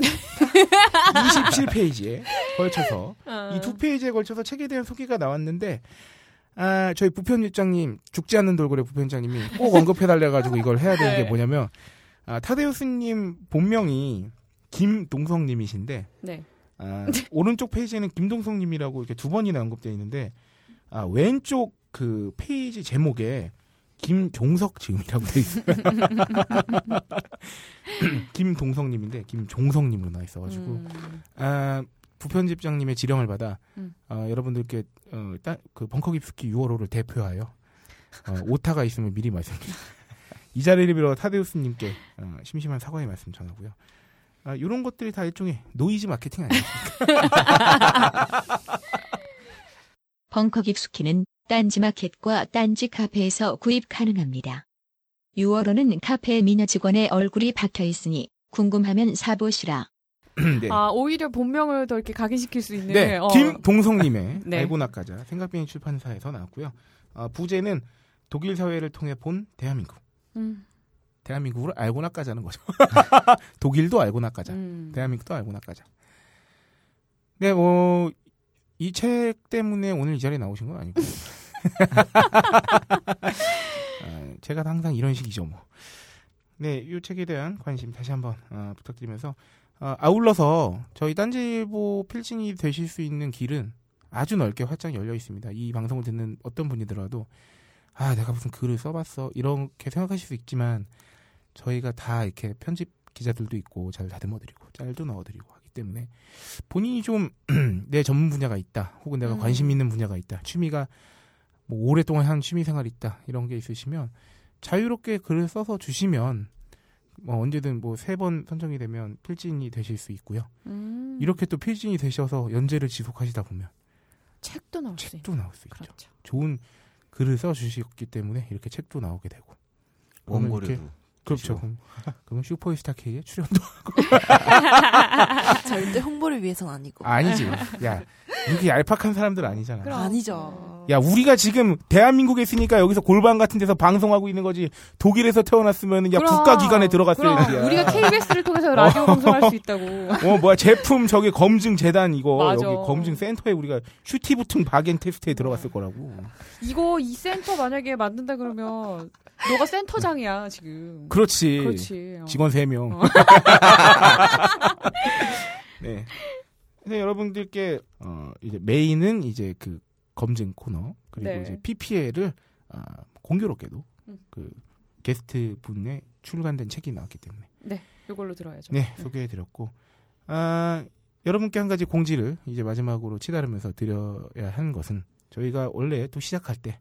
27페이지에 <laughs> 걸쳐서 어. 이두 페이지에 걸쳐서 책에 대한 소개가 나왔는데 아, 저희 부편일장님 죽지 않는 돌고래 부편장님이 꼭 언급해달래 가지고 이걸 해야 되는 게 네. 뭐냐면 아, 타데우스님 본명이 김동성님이신데 네. 아, <laughs> 오른쪽 페이지에는 김동성님이라고 이렇게 두 번이나 언급되어 있는데 아, 왼쪽 그 페이지 제목에 김종석 지음이라고 돼 있어요. <laughs> 김동성님인데 김종성님으로 나와 있어가지고 음. 아, 부편집장님의 지령을 받아 음. 어, 여러분들께 어, 따, 그 벙커 깊숙이 6월호를 대표하여 어, 오타가 있으면 미리 말씀드립니다. 이 자리를 빌어 타데우스님께 어, 심심한 사과의 말씀 전하고요. 아, 이런 것들이 다 일종의 노이즈 마케팅 아니에요? <laughs> 벙커 깊숙이는 딴지 마켓과 딴지 카페에서 구입 가능합니다. 6월호는 카페 미녀 직원의 얼굴이 박혀 있으니 궁금하면 사보시라. <clears throat> 네. 아 오히려 본명을 더 이렇게 각인시킬 수 있는. 네, 어. 김동성님의 <laughs> 네. 알고나 까자 생각비행 출판사에서 나왔고요. 아, 부제는 독일 사회를 통해 본 대한민국. 음. 대한민국을 알고나 까자는 거죠. <laughs> 독일도 알고나 까자. 음. 대한민국도 알고나 까자. 네, 뭐, 이 책 때문에 오늘 이 자리에 나오신 건 아니고. 어, <laughs> 제가 항상 이런 식이죠, 뭐. 네, 이 책에 대한 관심 다시 한번 어, 부탁드리면서 어, 아울러서 저희 딴지일보 필진이 되실 수 있는 길은 아주 넓게 활짝 열려 있습니다. 이 방송을 듣는 어떤 분이더라도 아 내가 무슨 글을 써봤어 이렇게 생각하실 수 있지만 저희가 다 이렇게 편집 기자들도 있고 잘 다듬어드리고 짤도 넣어드리고 하기 때문에 본인이 좀 <clears throat> 내 전문 분야가 있다 혹은 내가 음. 관심 있는 분야가 있다 취미가 뭐 오랫동안 한 취미 생활이 있다 이런 게 있으시면 자유롭게 글을 써서 주시면 뭐 언제든 뭐 세 번 선정이 되면 필진이 되실 수 있고요. 음. 이렇게 또 필진이 되셔서 연재를 지속하시다 보면 책도 나올 수. 책도 나올 수 있죠. 그렇죠. 좋은 글을 써 주셨기 때문에 이렇게 책도 나오게 되고. 원고료도 그렇죠. 그럼, 슈퍼스타 K의 출연도 <laughs> 절대 홍보를 위해서는 아니고. 아니지. 야 이렇게 얄팍한 사람들 아니잖아. 그럼. 아니죠. 야 우리가 지금 대한민국에 있으니까 여기서 골방 같은 데서 방송하고 있는 거지. 독일에서 태어났으면 야 그럼. 국가 기관에 들어갔을 일이야. 우리가 KBS를 통해서 라디오 방송할 수 있다고. <laughs> 어 뭐야 제품 저기 검증 재단 이거 맞아. 여기 검증 센터에 우리가 Stiftung Warentest에 들어갔을 거라고. 이거 이 센터 만약에 만든다 그러면 너가 센터장이야 지금. 그렇지. 그렇지. 어. 직원 3명. 어. <laughs> 네. 그래서 여러분들께 어 이제 메인은 이제 그 검증 코너 그리고 네. 이제 PPL을 아, 공교롭게도 음. 그 게스트 분의 출간된 책이 나왔기 때문에 이걸로 들어야죠. 네 소개해 드렸고 아 여러분께 한 가지 공지를 이제 마지막으로 치달으면서 드려야 하는 것은 저희가 원래 또 시작할 때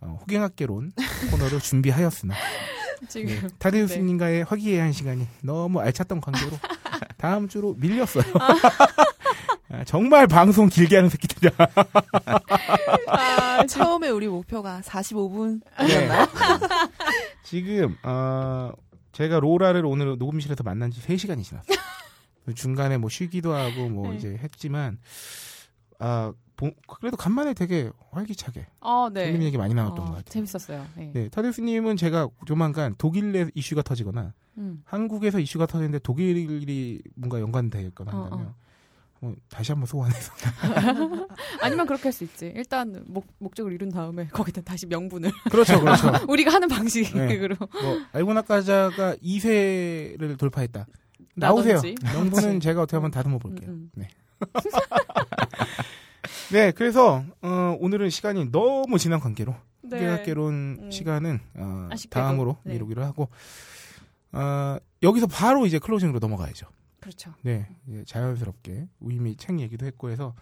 어, 호갱학개론 코너를 준비하였으나 <laughs> 지금 네, 타데우스님과의 화기애애한 시간이 너무 알찼던 관계로 <laughs> 다음 주로 밀렸어요. <laughs> 아, 정말 방송 길게 하는 새끼들이야. 아, 처음에 우리 목표가 45분. 네. 지금 어, 제가 로라를 오늘 녹음실에서 만난 지 3시간이 지났어요. 중간에 뭐 쉬기도 하고 뭐 네. 이제 했지만 아 보- 그래도 간만에 되게 활기차게 어, 네. 재밌는 얘기 많이 나왔던 어, 것 같아요. 재밌었어요. 네. 네, 타데우스님은 제가 조만간 독일 내 이슈가 터지거나 음. 한국에서 이슈가 터지는데 독일이 뭔가 연관되거나 어, 한다면 어. 한번 다시 한번 소환해서 <laughs> 아니면 그렇게 할 수 있지. 일단 목, 목적을 이룬 다음에 거기다 다시 명분을 그렇죠 그렇죠 <laughs> 우리가 하는 방식으로 뭐 알고나 까자가 2세를 돌파했다 나오세요 나던지. 명분은 <laughs> 제가 어떻게 한번 다듬어 볼게요 음, 네. 네 그래서 어, 오늘은 시간이 너무 지난 관계로 네. 계획개론 음. 시간은 어, 아쉽게도. 다음으로 네. 미루기로 하고 어, 여기서 바로 이제 클로징으로 넘어가야죠 그렇죠. 네, 이제 자연스럽게 이미 책 얘기도 했고 해서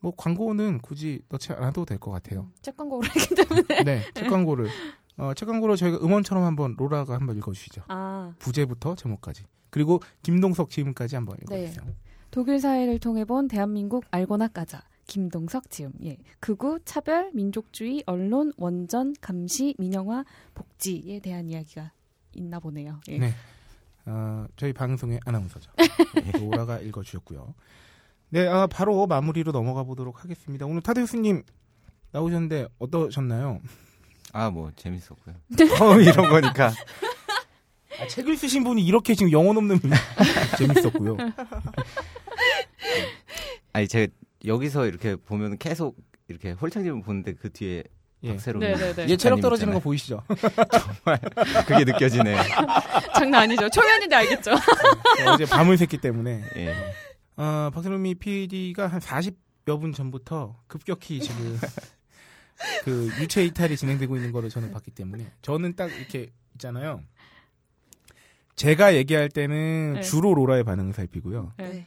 뭐 광고는 굳이 넣지 않아도 될 것 같아요. 책 광고를 했기 때문에. 네, 책 광고를 어, 책 광고로 저희가 음원처럼 한번 로라가 한번 읽어주시죠. 아, 부제부터 제목까지 그리고 김동석 지음까지 한번 네. 읽어주세요. 독일 사회를 통해 본 대한민국 알고나 까자. 김동석 지음. 예. 극우, 차별, 민족주의, 언론, 원전, 감시, 민영화, 복지에 대한 이야기가 있나 보네요. 예. 네. 어, 저희 방송의 아나운서죠. <laughs> 네, 로라가 읽어주셨고요. 네, 아, 바로 마무리로 넘어가 보도록 하겠습니다. 오늘 타데우스님 나오셨는데 어떠셨나요? 아 뭐 재밌었고요. 처음 <laughs> 이런 거니까 아, 책을 쓰신 분이 이렇게 지금 영혼 없는 분이 <laughs> 재밌었고요. 아니 제가 여기서 이렇게 보면 계속 이렇게 홀창집을 보는데 그 뒤에 예. 박세롬. 얘 체력 작가님 떨어지는 거. 보이시죠? <laughs> 그게 느껴지네요. <laughs> 장난 아니죠. 초면인데 알겠죠. 어제 밤을 샜기 때문에 예. 어, 박세롬이 PD가 한 40여 분 전부터 급격히 지금 <laughs> 그 유체 이탈이 진행되고 있는 거를 저는 봤기 때문에 저는 딱 이렇게 있잖아요. 제가 얘기할 때는 네. 주로 로라의 반응을 살피고요. 네.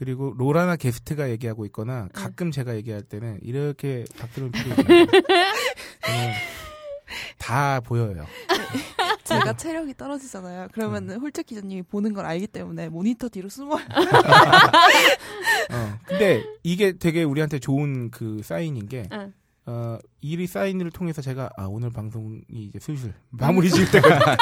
네. 그리고 로라나 게스트가 얘기하고 있거나 네. 가끔 제가 얘기할 때는 이렇게 PD <laughs> 저는 다 보여요. <laughs> 제가 체력이 떨어지잖아요. 그러면은 홀짝 기자님이 보는 걸 알기 때문에 모니터 뒤로 숨어요. <laughs> 어, 근데 이게 되게 우리한테 좋은 그 사인인 게, 응. 어, 이 사인을 통해서 제가, 아, 오늘 방송이 이제 슬슬 마무리 지을 때가.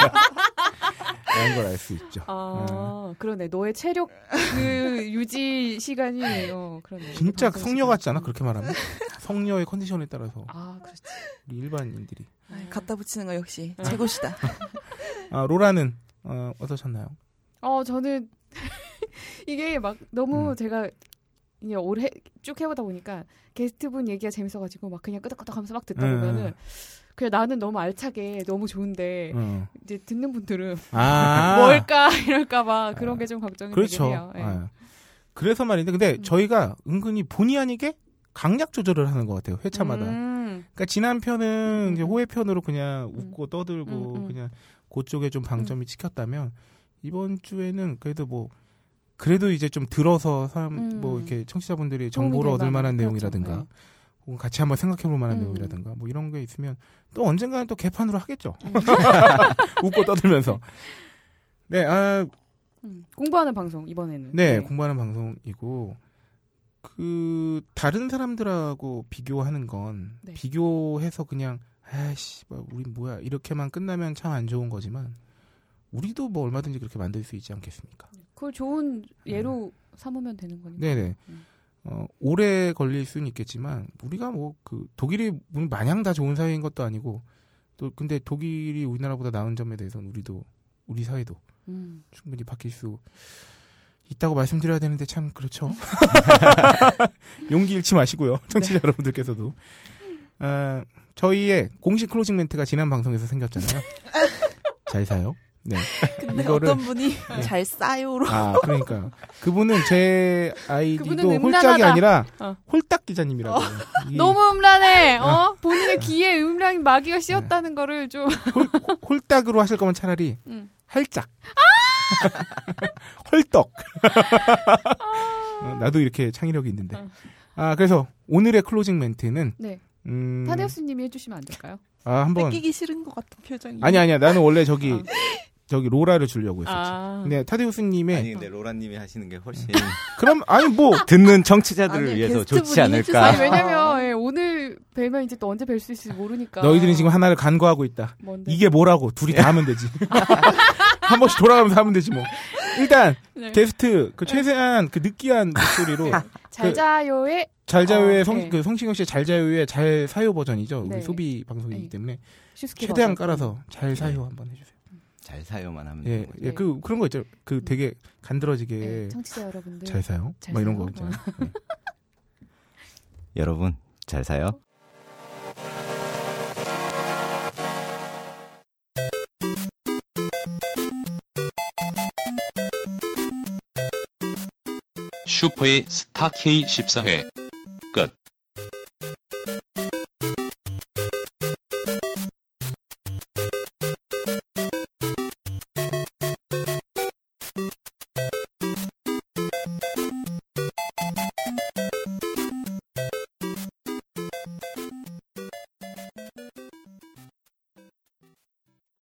라는 걸 알 수 있죠. 아, 그러네. 너의 체력 그 <laughs> 유지 시간이 어, 그러네. 진짜 성녀. 같지 않아? 그렇게 말하면? 성녀의 컨디션에 따라서 아, 그렇지. 우리 일반인들이. 갖다 붙이는 거 역시 응. 최고시다. <laughs> 아, 로라는, 어, 어떠셨나요? 어, 저는 <laughs> 이게 막 너무 음. 제가 이제 올해 쭉 해보다 보니까 게스트분 얘기가 재밌어가지고 막 그냥 끄덕끄덕 하면서 막 듣다 음. 보면은 그냥 나는 너무 알차게 너무 좋은데 어. 이제 듣는 분들은 아. <laughs> 뭘까 이럴까봐 그런 게 좀 걱정이 그렇죠. 되긴 해요. 예. 아. 그래서 말인데 근데 음. 저희가 은근히 본의 아니게 강약 조절을 하는 것 같아요. 회차마다. 음. 그러니까 지난 편은 음. 이제 호회 편으로 그냥 음. 웃고 떠들고 음, 음. 그냥 그쪽에 좀 방점이 찍혔다면 이번 주에는 그래도 뭐 그래도 이제 좀 들어서 사람 음. 뭐 이렇게 청취자분들이 정보를 될 얻을 만한 내용이라든가 그렇죠. 혹은 같이 한번 생각해 볼 만한 음. 내용이라든가 뭐 이런 게 있으면 또 언젠가는 또 개판으로 하겠죠. 음. <laughs> 웃고 떠들면서. 네, 아, 음. 공부하는 방송 이번에는. 네, 공부하는 방송이고 그 다른 사람들하고 비교하는 건 네. 비교해서 그냥 아씨, 뭐 우리 뭐야 이렇게만 끝나면 참 안 좋은 거지만 우리도 뭐 얼마든지 그렇게 만들 수 있지 않겠습니까? 그걸 좋은 예로 삼으면 되는 거니까. 네네. 음. 어, 오래 걸릴 수는 있겠지만 우리가 뭐 그 독일이 뭐 마냥 다 좋은 사회인 것도 아니고 또 근데 독일이 우리나라보다 나은 점에 대해서는 우리도 우리 사회도 음. 충분히 바뀔 수 있다고 말씀드려야 되는데 참 그렇죠. <laughs> 용기 잃지 마시고요. 청취자 여러분들께서도. 아, 저희의 공식 클로징 멘트가 지난 방송에서 생겼잖아요. <laughs> 잘 사요. 네. <laughs> 근데 이거를- 어떤 분이 네. <laughs> 잘 싸요로 아, 그러니까. 그분은 제 아이디도 홀짝이. 아니라 어. 홀딱 기자님이라고. 이 너무 음란해. 어? 본인의 귀에 음란 마귀가 씌었다는 거를 좀. 홀, 홀딱으로 하실 거면 차라리 음. 할짝. <laughs> 헐떡. 어, 나도 이렇게 창의력이 있는데. 어. 아, 그래서 오늘의 클로징 멘트는 네. 음, 타데우스님이 해주시면 안 될까요? 아, 한번 뺏기기 싫은 것 같은 표정이. 아니 아니야. 나는 원래 저기 어. 저기 로라를 주려고 했었지. 아. 근데 타데우스 님의 아니 근데 로라님이 하시는 게 훨씬 그럼 아니 뭐 <laughs> 듣는 청취자들을 아니, 위해서 좋지 아니, 않을까. 왜냐면 <laughs> 예, 오늘 뵈면 이제 또 언제 뵐 수 있을지 모르니까. 너희들이 지금 하나를 간과하고 있다. 뭔데? 이게 뭐라고 둘이 다 하면 되지. <laughs> 한 번씩 돌아가면서 하면 되지 뭐. 일단 네. 게스트 그 최대한 그 느끼한 목소리로 잘 자요의 잘자요의 어, 성, 네. 그 성시경 씨의 잘자요의 잘 사요 버전이죠. 우리 네. 소비 방송이기 네. 때문에 최대한. 깔아서 잘 사요 한번 해주세요. 잘 사요만 하면 예, 되는 거죠. 예, 그 그런 거 있죠. 그 되게 간드러지게 네, 청취자 여러분들. 잘 사요. 잘 막 이런. 거 있잖아요. 네. <laughs> 여러분 잘 사요. 슈퍼의 스타 K14회